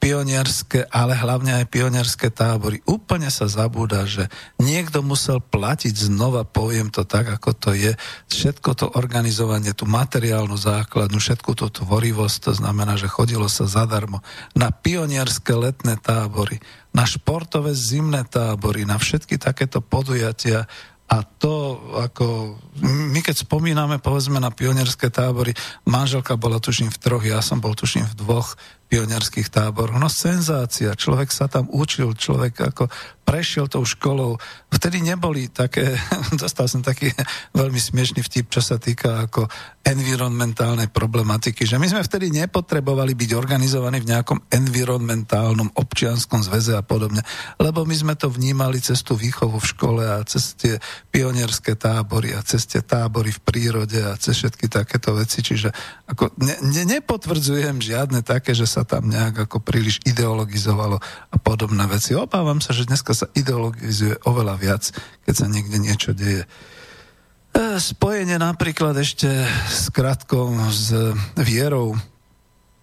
pionierské, ale hlavne aj pionierské tábory. Úplne sa zabúda, že niekto musel platiť znova, poviem to tak, ako to je, všetko to organizovanie, tú materiálnu základnú, všetku tú tvorivosť, to znamená, že chodilo sa zadarmo na pionierské letné tábory, na športové zimné tábory, na všetky takéto podujatia, a to, ako my keď spomíname, povedzme, na pionierské tábory, manželka bola tuším v troch, ja som bol tuším v dvoch pionierských táboroch. No senzácia, človek sa tam učil, človek ako prešiel tou školou. Vtedy neboli také, (laughs) dostal som taký (laughs) veľmi smiešný vtip, čo sa týka ako environmentálnej problematiky, že my sme vtedy nepotrebovali byť organizovaní v nejakom environmentálnom občianskom zväze a podobne, lebo my sme to vnímali cez tú výchovu v škole a cez tie pionierské tábory a cez tie tábory v prírode a cez všetky takéto veci, čiže ako ne, ne, nepotvrdzujem žiadne také, že sa tam nejak ako príliš ideologizovalo a podobné veci. Obávam sa, že dneska sa ideologizuje oveľa viac, keď sa niekde niečo deje. E, spojenie napríklad ešte s krátkou s vierou.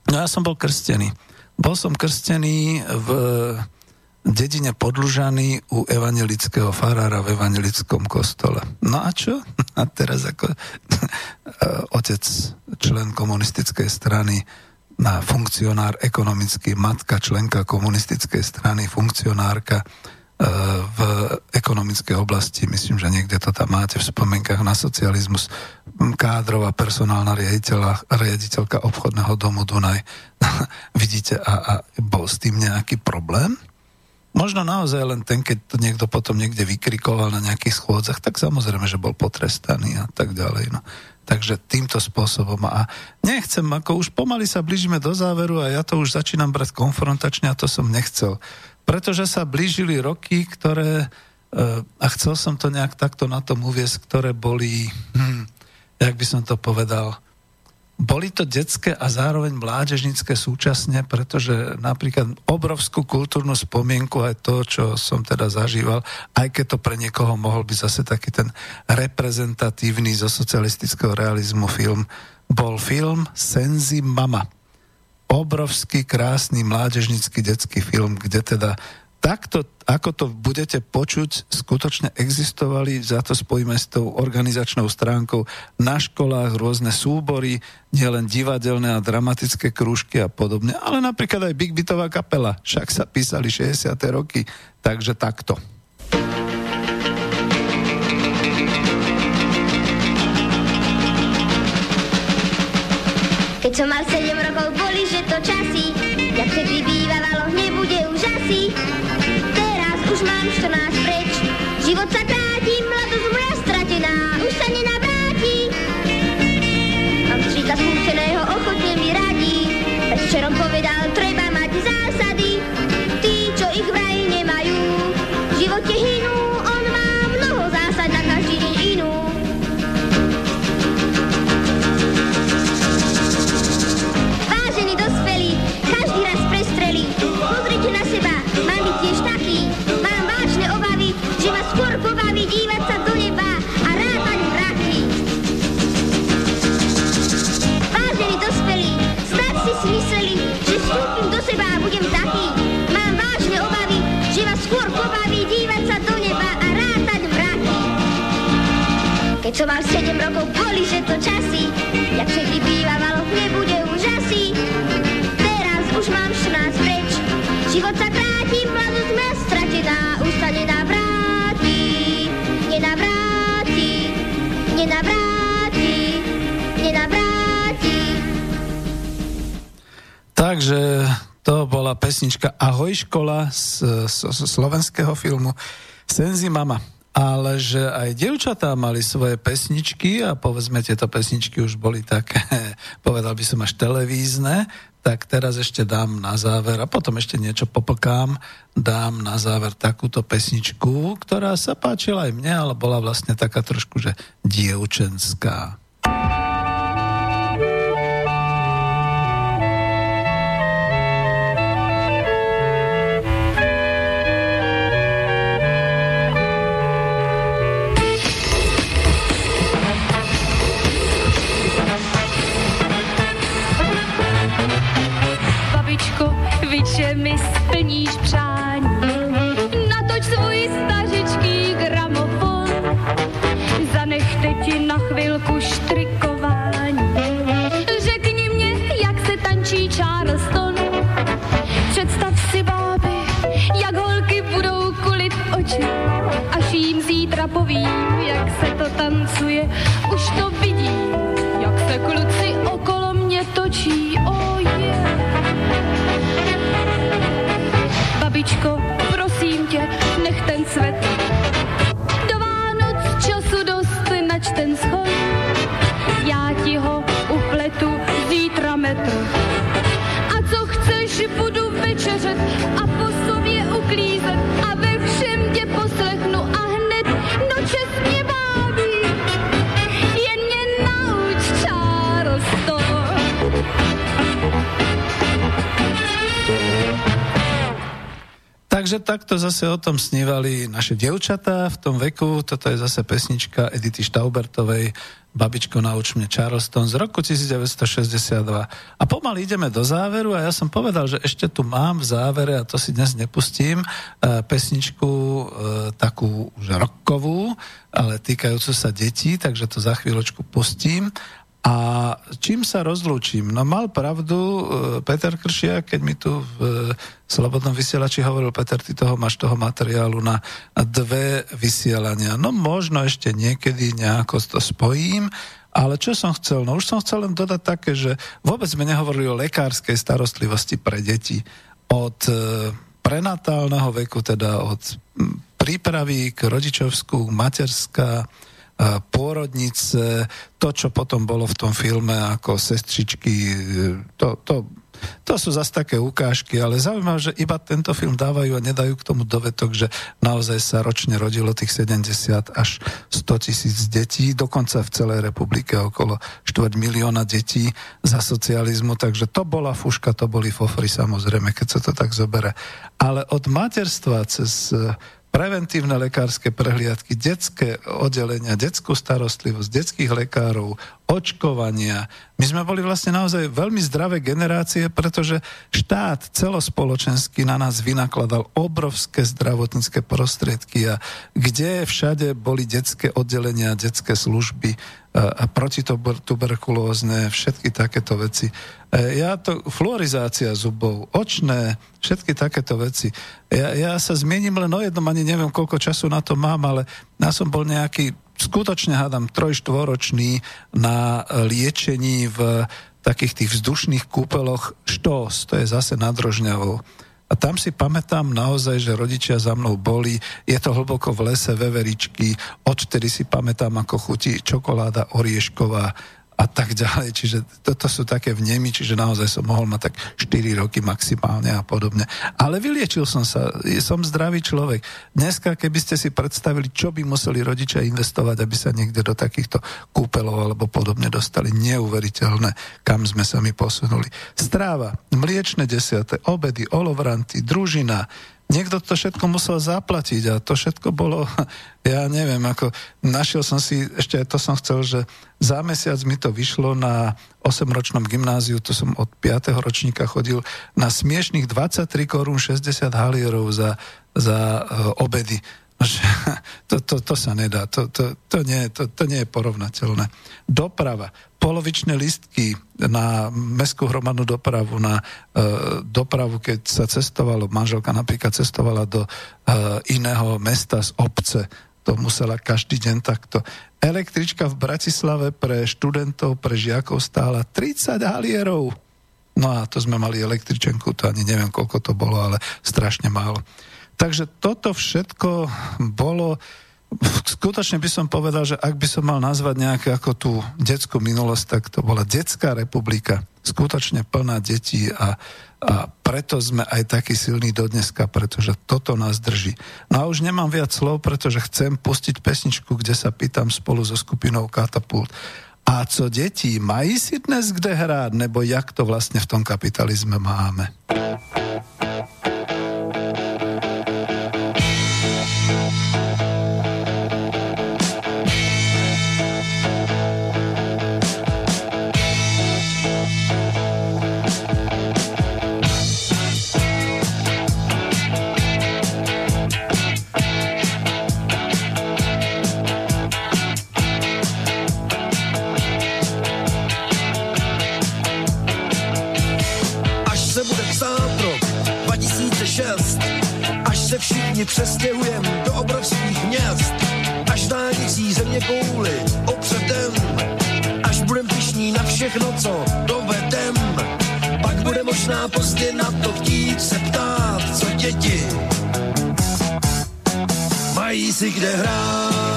No ja som bol krstený. Bol som krstený v dedine Podlužany u evangelického farára v evangelickom kostole. No a čo? (laughs) A teraz ako otec, člen komunistickej strany, na funkcionár ekonomický, matka, členka komunistickej strany, funkcionárka, v ekonomickej oblasti, myslím, že niekde to tam máte v spomienkach na socializmus, kádrová personálna riaditeľka obchodného domu Dunaj. (laughs) Vidíte, a, a bol s tým nejaký problém? Možno naozaj len ten, keď to niekto potom niekde vykrikoval na nejakých schôdzach, tak samozrejme, že bol potrestaný a tak ďalej. No. Takže týmto spôsobom. A nechcem, ako už pomaly sa blížime do záveru a ja to už začínam brať konfrontačne a to som nechcel pretože sa blížili roky, ktoré, eh, a chcel som to nejak takto na tom uviesť, ktoré boli, hm, jak by som to povedal, boli to detské a zároveň mládežnické súčasne, pretože napríklad obrovskú kultúrnu spomienku aj to, čo som teda zažíval, aj keď to pre niekoho mohol byť zase taký ten reprezentatívny zo socialistického realizmu film, bol film Senzi Mama obrovský, krásny, mládežnický detský film, kde teda takto, ako to budete počuť, skutočne existovali, za to spojíme s tou organizačnou stránkou na školách rôzne súbory, nielen divadelné a dramatické krúžky a podobne, ale napríklad aj Big Bitová kapela, však sa písali 60. roky, takže takto. Keď som mal 7 rokov, včerom povedal, Keď som mal 7 rokov, boli, že to časy, jak všetky bývalo, nebude už asi. Teraz už mám 14 preč, život sa kráti, mladosť ma stratená, už sa nenavráti, nenavráti, nenavráti, nenavráti. Takže to bola pesnička Ahoj škola z, z, z slovenského filmu Senzi Mama. Ale že aj devčatá mali svoje pesničky a povedzme tieto pesničky už boli také, (laughs) povedal by som až televízne, tak teraz ešte dám na záver a potom ešte niečo poplkám, dám na záver takúto pesničku, ktorá sa páčila aj mne, ale bola vlastne taká trošku, že dievčenská. Babičko, jim Takže takto zase o tom snívali naše devčatá v tom veku. Toto je zase pesnička Edity Štaubertovej Babičko, nauč mne Charleston z roku 1962. A pomaly ideme do záveru a ja som povedal, že ešte tu mám v závere, a to si dnes nepustím, eh, pesničku eh, takú už rockovú, ale týkajúcu sa detí, takže to za chvíľočku pustím. A čím sa rozlúčim? No mal pravdu e, Peter Kršia, keď mi tu v e, Slobodnom vysielači hovoril, Peter, ty toho máš toho materiálu na dve vysielania. No možno ešte niekedy nejako to spojím, ale čo som chcel? No už som chcel len dodať také, že vôbec sme nehovorili o lekárskej starostlivosti pre deti. Od e, prenatálneho veku, teda od prípravy k rodičovskú, materská, pôrodnice, to, čo potom bolo v tom filme ako sestričky, to, to, to sú zase také ukážky, ale zaujímavé, že iba tento film dávajú a nedajú k tomu dovetok, že naozaj sa ročne rodilo tých 70 až 100 tisíc detí, dokonca v celej republike okolo 4 milióna detí za socializmu, takže to bola fuška, to boli fofry samozrejme, keď sa to tak zobere. Ale od materstva cez preventívne lekárske prehliadky, detské oddelenia, detskú starostlivosť, detských lekárov, očkovania. My sme boli vlastne naozaj veľmi zdravé generácie, pretože štát celospoločensky na nás vynakladal obrovské zdravotnícke prostriedky a kde všade boli detské oddelenia, detské služby protituberkulózne, všetky takéto veci. E, ja to, fluorizácia zubov, očné, všetky takéto veci. Ja, ja sa zmiením len o jednom, ani neviem, koľko času na to mám, ale ja som bol nejaký, skutočne hádam, trojštvoročný na liečení v takých tých vzdušných kúpeloch štós, to je zase nad Rožňavou. A tam si pamätám naozaj, že rodičia za mnou boli, je to hlboko v lese, veveričky, odtedy si pamätám, ako chutí čokoláda oriešková a tak ďalej. Čiže toto sú také vnemy, čiže naozaj som mohol mať tak 4 roky maximálne a podobne. Ale vyliečil som sa, som zdravý človek. Dneska, keby ste si predstavili, čo by museli rodičia investovať, aby sa niekde do takýchto kúpelov alebo podobne dostali, neuveriteľné, kam sme sa my posunuli. Stráva, mliečne desiate, obedy, olovranty, družina, Niekto to všetko musel zaplatiť a to všetko bolo, (laughs) ja neviem, ako našiel som si, ešte to som chcel, že za mesiac mi to vyšlo na 8-ročnom gymnáziu, to som od 5. ročníka chodil, na smiešných 23 korún 60 halierov za, za uh, obedy. (laughs) To, to, to sa nedá, to, to, to, nie, to, to nie je porovnateľné. Doprava, polovičné listky na mestskú hromadnú dopravu, na uh, dopravu, keď sa cestovalo, manželka napríklad cestovala do uh, iného mesta z obce, to musela každý deň takto. Električka v Bratislave pre študentov, pre žiakov stála 30 halierov. No a to sme mali električenku, to ani neviem, koľko to bolo, ale strašne málo. Takže toto všetko bolo, skutočne by som povedal, že ak by som mal nazvať nejakú ako tú detskú minulosť, tak to bola detská republika, skutočne plná detí a, a preto sme aj takí silní do dneska, pretože toto nás drží. No a už nemám viac slov, pretože chcem pustiť pesničku, kde sa pýtam spolu so skupinou Katapult. A co deti, mají si dnes kde hrát, nebo jak to vlastne v tom kapitalizme máme? Přestěhujem do obrovských měst, až dálnicí země kouli opředem, až budem pišní na všechno, co dovedem, pak bude možná pozdě na to chtít se ptát, co děti mají si kde hrát.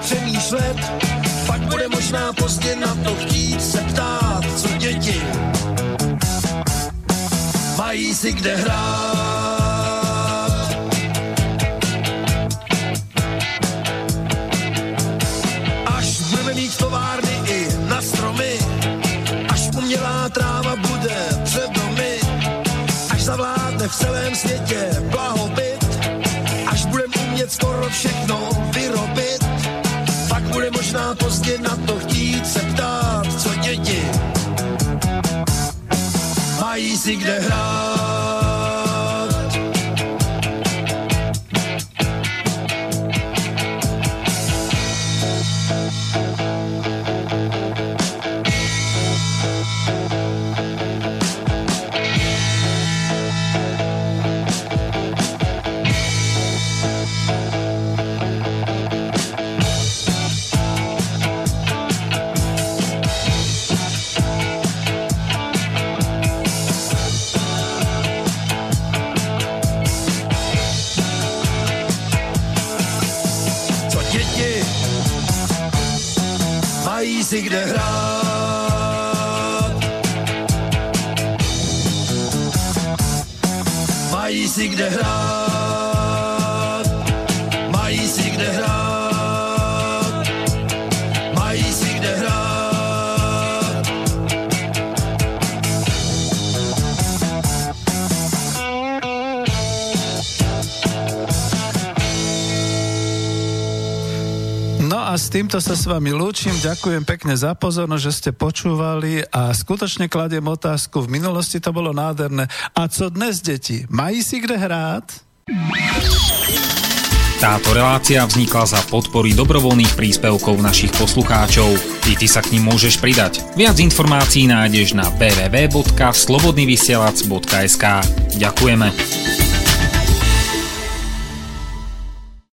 Přemýšlet, pak bude možná pozdě na to chtít se ptát, co děti mají si kde hrát. Kde hrát. Týmto sa s vami lúčim. Ďakujem pekne za pozornosť, že ste počúvali a skutočne kladiem otázku. V minulosti to bolo nádherné. A co dnes, deti? Mají si kde hrát? Táto relácia vznikla za podpory dobrovoľných príspevkov našich poslucháčov. I ty sa k ním môžeš pridať. Viac informácií nájdeš na www.slobodnyvysielac.sk Ďakujeme.